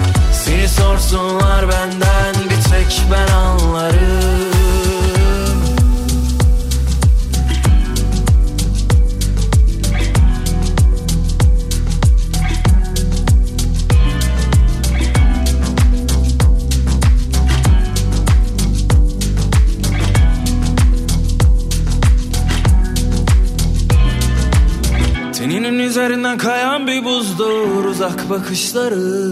sorsunlar benden bir tek ben anlarım. Teninin üzerinden kayan bir buzdur uzak bakışları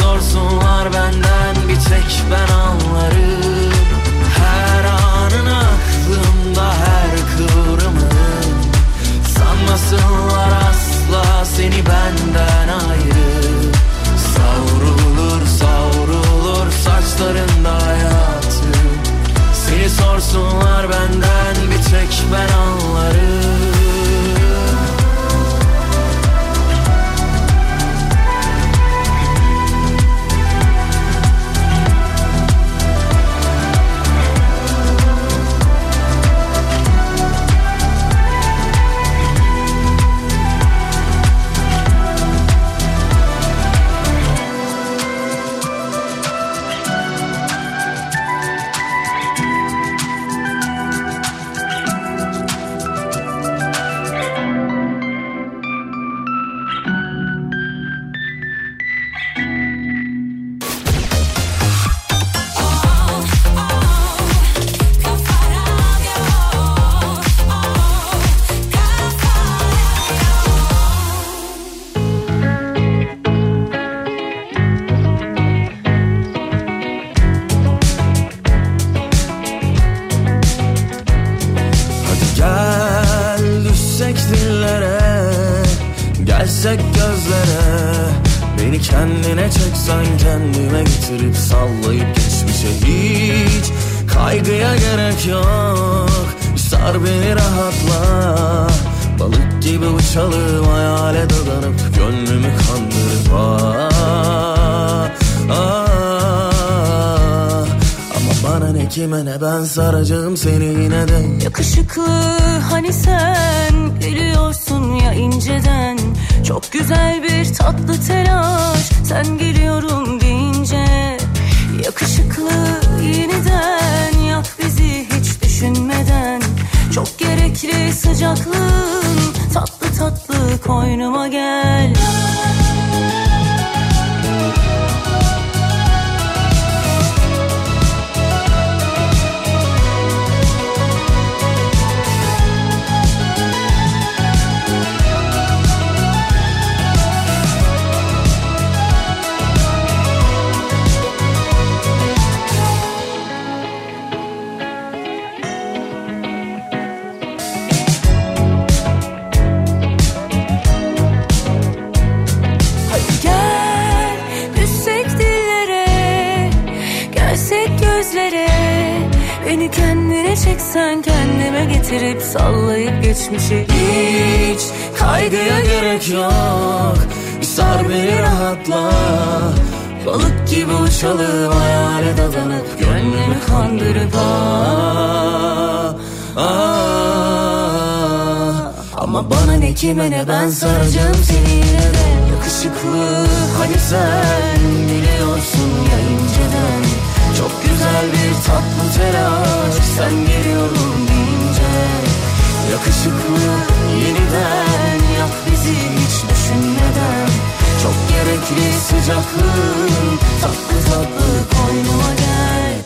sorsunlar benden bir tek ben anlarım. Her anın aklımda her kıvrımın Sanmasınlar asla seni benden ayrı. Savrulur savrulur saçlarında hayatı. Seni sorsunlar benden bir tek ben anlarım gibi uçalım hayale dadanıp Gönlümü kandırıp ah, ah. Ama bana ne kime ne ben saracağım seni yine de. Yakışıklı hani sen biliyorsun ya inceden. Çok güzel bir tatlı telaş sen geliyorum deyince. Yakışıklı yeniden yak bizi hiç düşünmeden Çok gerekli sıcaklığın tatlı tatlı koynuma gel.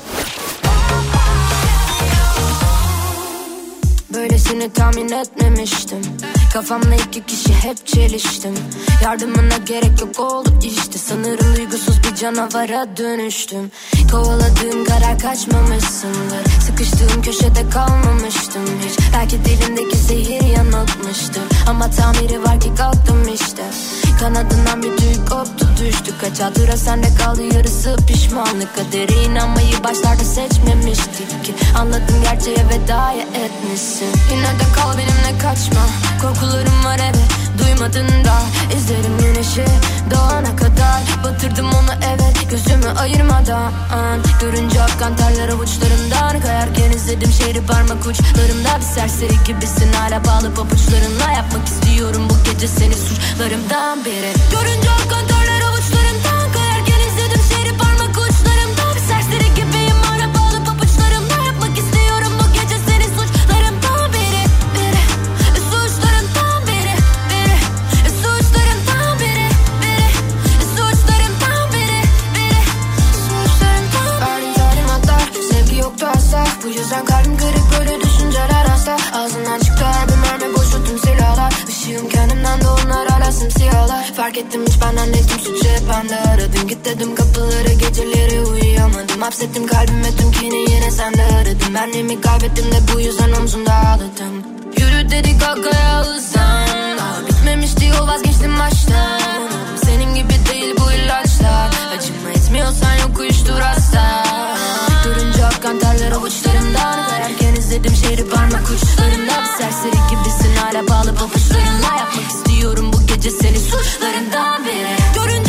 Böylesini tahmin etmemiştim. Kafamla iki kişi hep çeliştim. Yardımına gerek yok oldu işte. Sanırım duygusuz bir canavara dönüştüm. Kovaladığım karar kaçmamışsındır. Sıkıştığım köşede kalmamıştım hiç. Belki dilimdeki zehir yanıltmıştır. Ama tamiri var ki kalktım işte Kanadından bir tüy koptu düştü. Kaç hatıra sende kaldı yarısı pişmanlık. Kadere inanmayı başlarda seçmemiştik ki. Anladım gerçeğe vedaya etmişsin. Yine de kal benimle kaçma. Korkularım var evet duymadın da İzlerim güneşi doğana kadar Batırdım onu evet gözümü ayırmadan Görünce akan terler avuçlarımdan Kayarken izledim şehri parmak uçlarımda Bir serseri gibisin hala bağlı pabuçlarınla Yapmak istiyorum bu gece seni suçlarımdan biri Görünce terler yüzden kalbim kırık böyle düşünceler asla. Ağzından çıktı her mermi boşu tüm silahlar. Işığım kendimden de onlar hala simsiyahlar Fark ettim hiç benden değil tüm suçu hep bende. Aradım Git dedim kapıları geceleri uyuyamadım. Hapsettim kalbime tüm kini yine sende. Aradım Benliğimi kaybettim de bu yüzden omzumda ağladım. Yürü dedik kalkaya hızlan Daha bitmemişti yol vazgeçtim baştan. Senin gibi değil bu ilaçlar. Acıma etmiyorsan yok uyuştur hasta Görünce akan terler avuçlarımdan Kayarken izledim şehri parmak uçlarımda Bir serseri gibisin hala bağlı pabuçlarınla Yapmak istiyorum bu gece seni suçlarından biri Görünce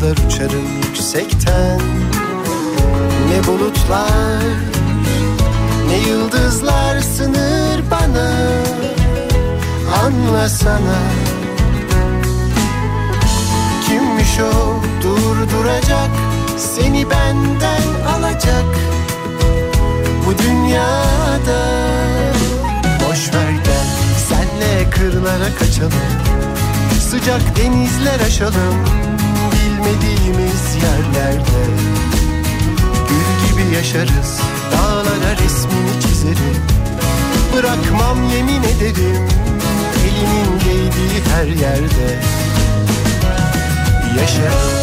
kadar uçarım yüksekten. Ne bulutlar ne yıldızlar sınır bana. Anlasana. Kimmiş o durduracak Seni benden alacak. Bu dünyada Boş ver gel senle kırlara kaçalım. Sıcak denizler aşalım Bilmediğimiz yerlerde. Gül gibi yaşarız Dağlara resmini çizerim. Bırakmam yemin ederim Elinin değdiği her yerde. Yaşarım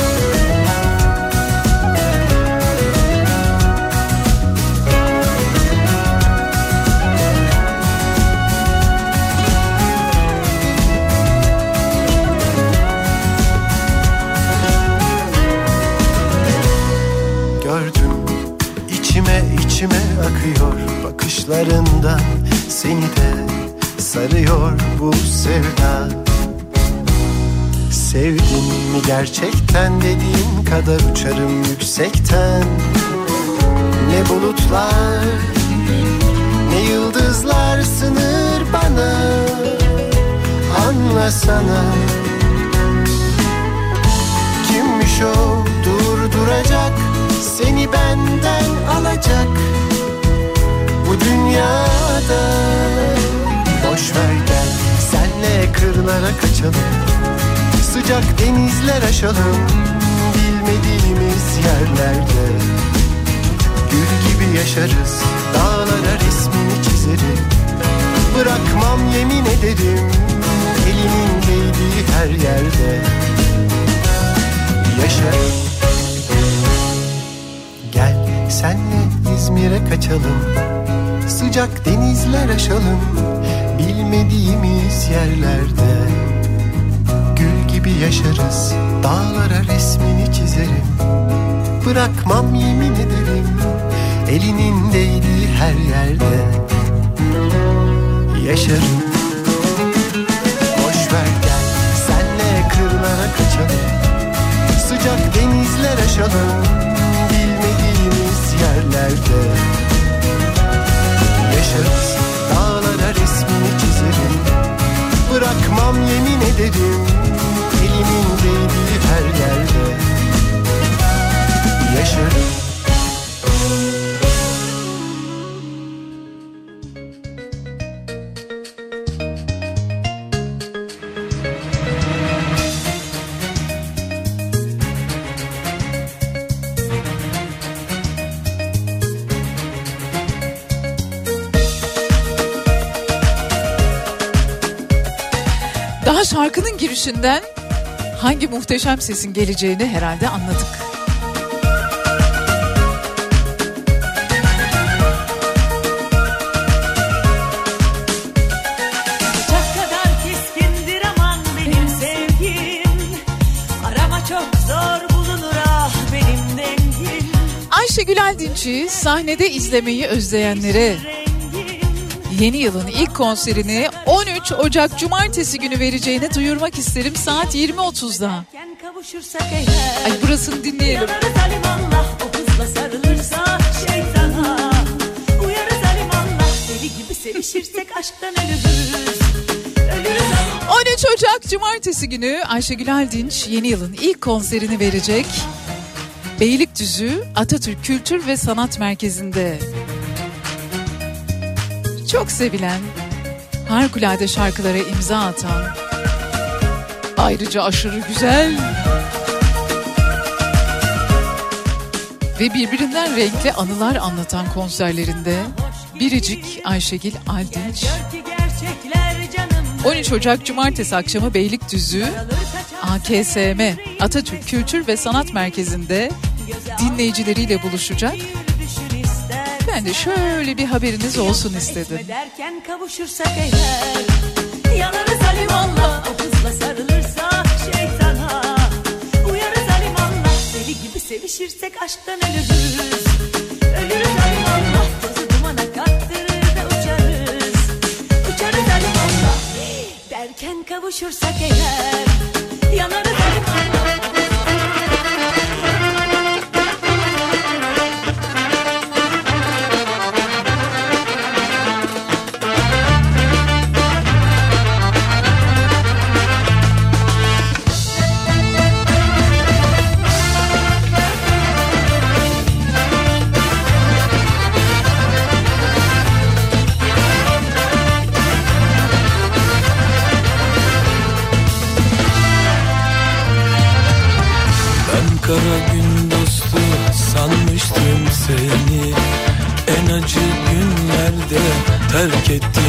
Bakışlarından seni de sarıyor bu sevda. Sevdin mi gerçekten dediğin kadar uçarım yüksekten. Ne bulutlar ne yıldızlar sınır bana. Anlasana. Kimmiş o durduracak Seni benden alacak dünyada. Boş ver gel senle kırlara kaçalım. Sıcak denizler aşalım. Bilmediğimiz yerlerde. Gül gibi yaşarız Dağlara resmini çizerim Bırakmam yemin ederim Elinin değdiği her yerde. Yaşarım Gel senle İzmir'e kaçalım Sıcak denizler aşalım Bilmediğimiz yerlerde. Gül gibi yaşarız Dağlara resmini çizerim. Bırakmam yemin ederim Elinin değdiği her yerde. Yaşarım. Boş ver gel senle kırlara kaçalım. Sıcak denizler aşalım Bilmediğimiz yerlerde Yaşarız Dağlara resmini çizerim. Bırakmam yemin ederim Elimin değdiği her yerde. Yaşarım girişinden hangi muhteşem sesin geleceğini herhalde anladık. Ah Ayşegül Aldinç'i sahnede izlemeyi özleyenlere yeni yılın ilk konserini 13 Ocak Cumartesi günü vereceğini duyurmak isterim saat 20.30'da. Kavuşursak eğer Ay burasını dinleyelim. Sevişirsek aşktan ölürüz Ölürüz 13 Ocak Cumartesi günü Ayşegül Aldinç yeni yılın ilk konserini verecek. Beylikdüzü Atatürk Kültür ve Sanat Merkezi'nde. Çok sevilen, harikulade şarkılara imza atan, ayrıca aşırı güzel ve birbirinden renkli anılar anlatan konserlerinde Biricik Ayşegül Aldinç ki gerçekler canım 13 Ocak Cumartesi akşamı Beylikdüzü AKSM Atatürk Kültür ve Sanat Merkezi'nde dinleyicileriyle buluşacak. Yani şöyle bir haberiniz olsun istedi. Derken kavuşursak eğer yanarız alimallah o kızla sarılırsa şeytana uyarız alimallah deli gibi sevişirsek aşktan ölürüz. Ölürüz alimallah tozu dumana kattırır da uçarız. Uçarız alimallah derken kavuşursak eğer yanarız terk ettin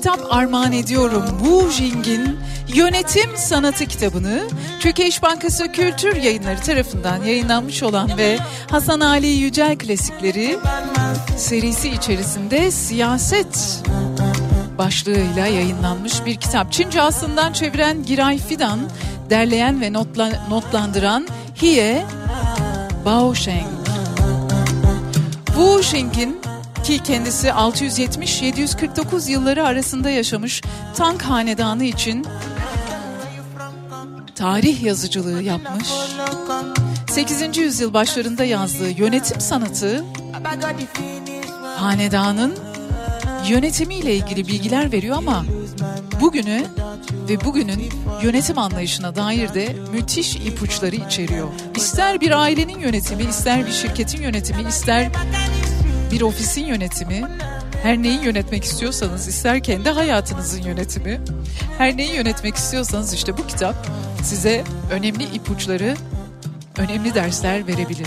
kitap armağan ediyorum. Wu Jing'in Yönetim Sanatı kitabını Türkiye İş Bankası Kültür Yayınları tarafından yayınlanmış olan ve Hasan Ali Yücel klasikleri serisi içerisinde siyaset başlığıyla yayınlanmış bir kitap. Çince aslından çeviren Giray Fidan, derleyen ve notla, notlandıran Hie Baosheng. Wu Sheng'in ki kendisi 670-749 yılları arasında yaşamış Tang Hanedanı için tarih yazıcılığı yapmış. 8. yüzyıl başlarında yazdığı yönetim sanatı hanedanın yönetimiyle ilgili bilgiler veriyor ama bugünü ve bugünün yönetim anlayışına dair de müthiş ipuçları içeriyor. İster bir ailenin yönetimi, ister bir şirketin yönetimi, ister bir ofisin yönetimi, her neyi yönetmek istiyorsanız, ister kendi hayatınızın yönetimi, her neyi yönetmek istiyorsanız işte bu kitap size önemli ipuçları, önemli dersler verebilir.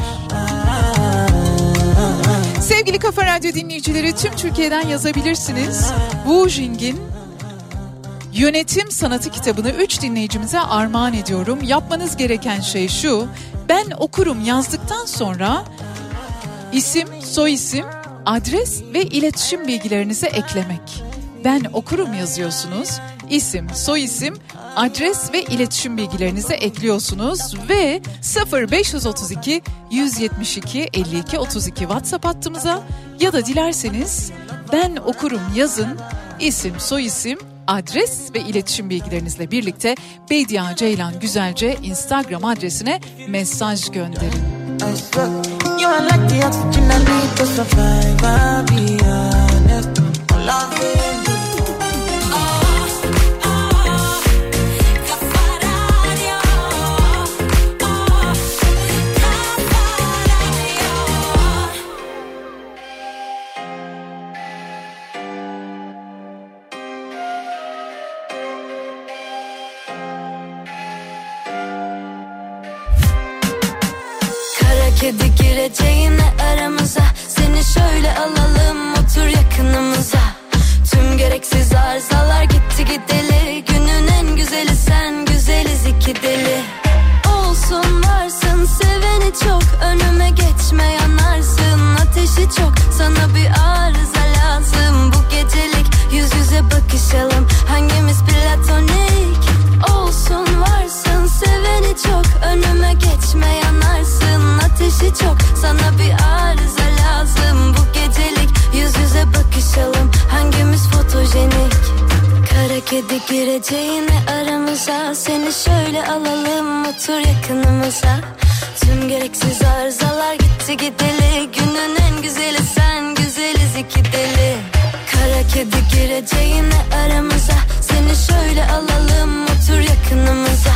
Sevgili Kafa Radyo dinleyicileri tüm Türkiye'den yazabilirsiniz. Wu Jing'in Yönetim Sanatı kitabını 3 dinleyicimize armağan ediyorum. Yapmanız gereken şey şu. Ben okurum yazdıktan sonra isim, soyisim, adres ve iletişim bilgilerinizi eklemek. Ben okurum yazıyorsunuz. İsim, soyisim, adres ve iletişim bilgilerinizi ekliyorsunuz ve 0532 172 52 32 WhatsApp hattımıza ya da dilerseniz ben okurum yazın. İsim, soyisim, adres ve iletişim bilgilerinizle birlikte Bediye Ceylan Güzelce Instagram adresine mesaj gönderin. I. You are like the oxygen I need to survive. I'll be honest. kedi gireceğine aramıza. Seni şöyle alalım otur yakınımıza. Tüm gereksiz arızalar gitti gideli. Günün en güzeli sen güzeliz iki deli. Olsun varsın seveni çok. Önüme geçme yanarsın. Ateşi çok. Sana bir arıza lazım. Bu gecelik yüz yüze bakışalım. Hangimiz platonik? Olsun varsın seveni çok. Önüme geçme Ateşi çok sana bir arıza lazım. Bu gecelik yüz yüze bakışalım. Hangimiz fotojenik? Kara kedi gireceğine aramıza. Seni şöyle alalım otur yakınımıza. Tüm gereksiz arızalar gitti gideli. Günün en güzeli sen güzeliz iki deli. Kara kedi gireceğine aramıza. Seni şöyle alalım otur yakınımıza.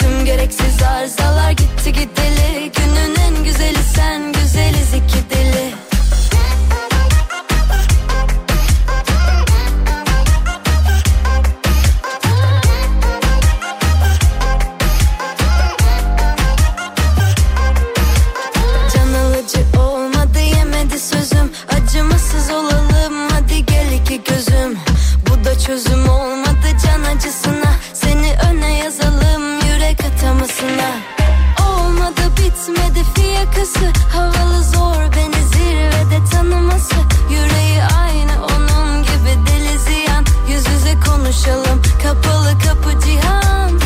Tüm gereksiz arızalar gitti gideli güzeliz iki deli. Can alıcı olmadı yemedi sözüm. Acımasız olalım hadi gel iki gözüm. Bu da çözüm olmadı fiyakası Havalı zor beni zirvede tanıması. Yüreği aynı onun gibi deli ziyan. Yüz yüze konuşalım kapalı kapı cihan.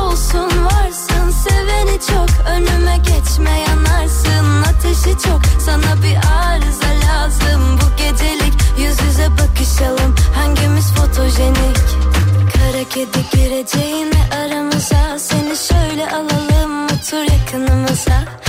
Olsun varsın seveni çok. Önüme geçme yanarsın Ateşi çok. Sana bir arıza lazım Bu gecelik. Yüz yüze bakışalım Hangimiz fotojenik? Kara kedi gireceğine aramıza. Seni şöyle alalım otur yakınımıza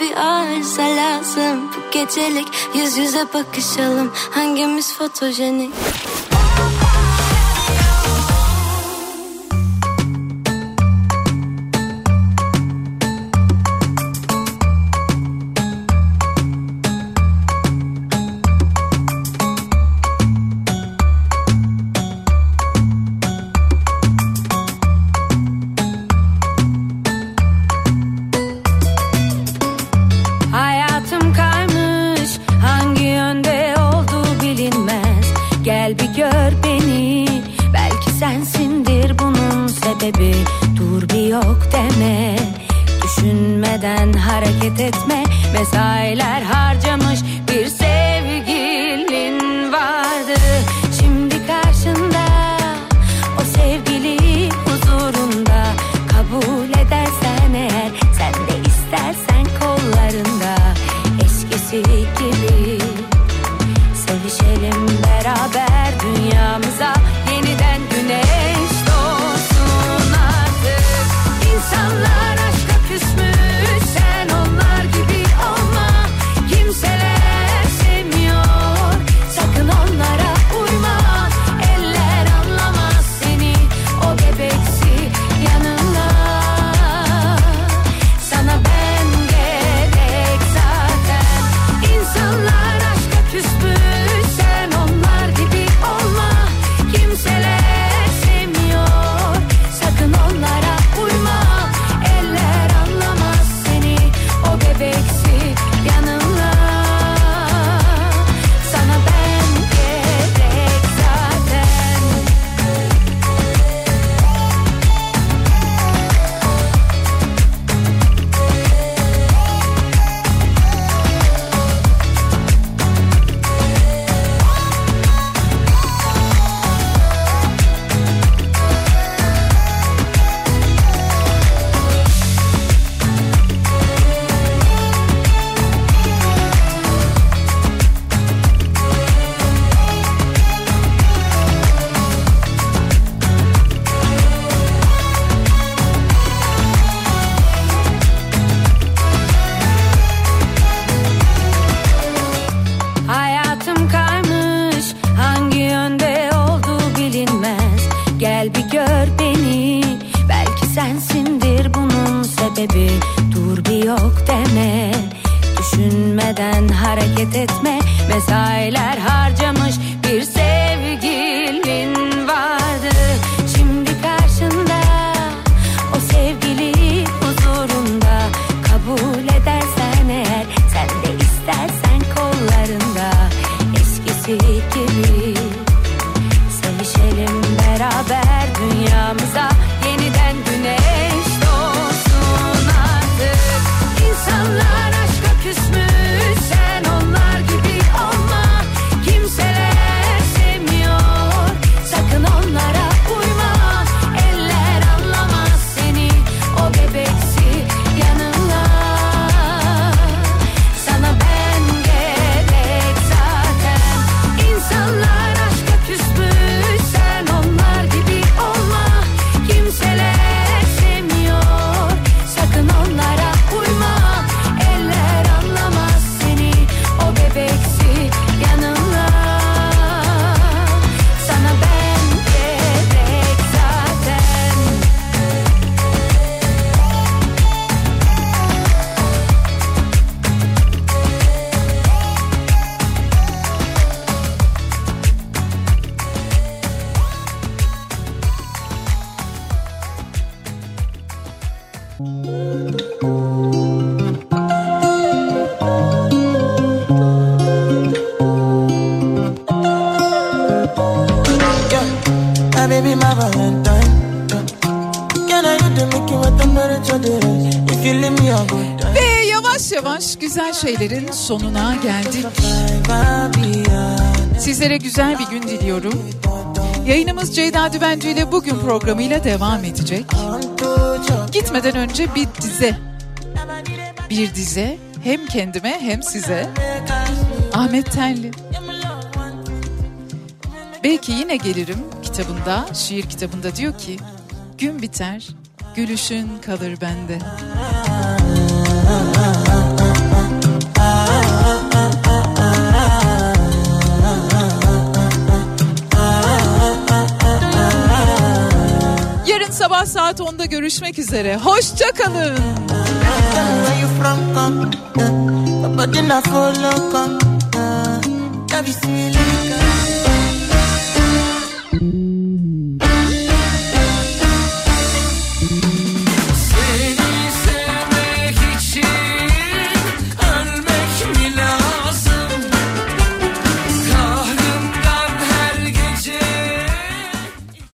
bir arıza lazım. Bu gecelik yüz yüze bakışalım. Hangimiz fotojenik şeylerin sonuna geldik. Sizlere güzel bir gün diliyorum. Yayınımız Ceyda Düvenci ile bugün programıyla devam edecek. Gitmeden önce bir dize. Bir dize hem kendime hem size. Ahmet Tenli. Belki yine gelirim kitabında, şiir kitabında diyor ki, gün biter, gülüşün kalır bende. sabah saat 10'da görüşmek üzere. Hoşçakalın. kalın.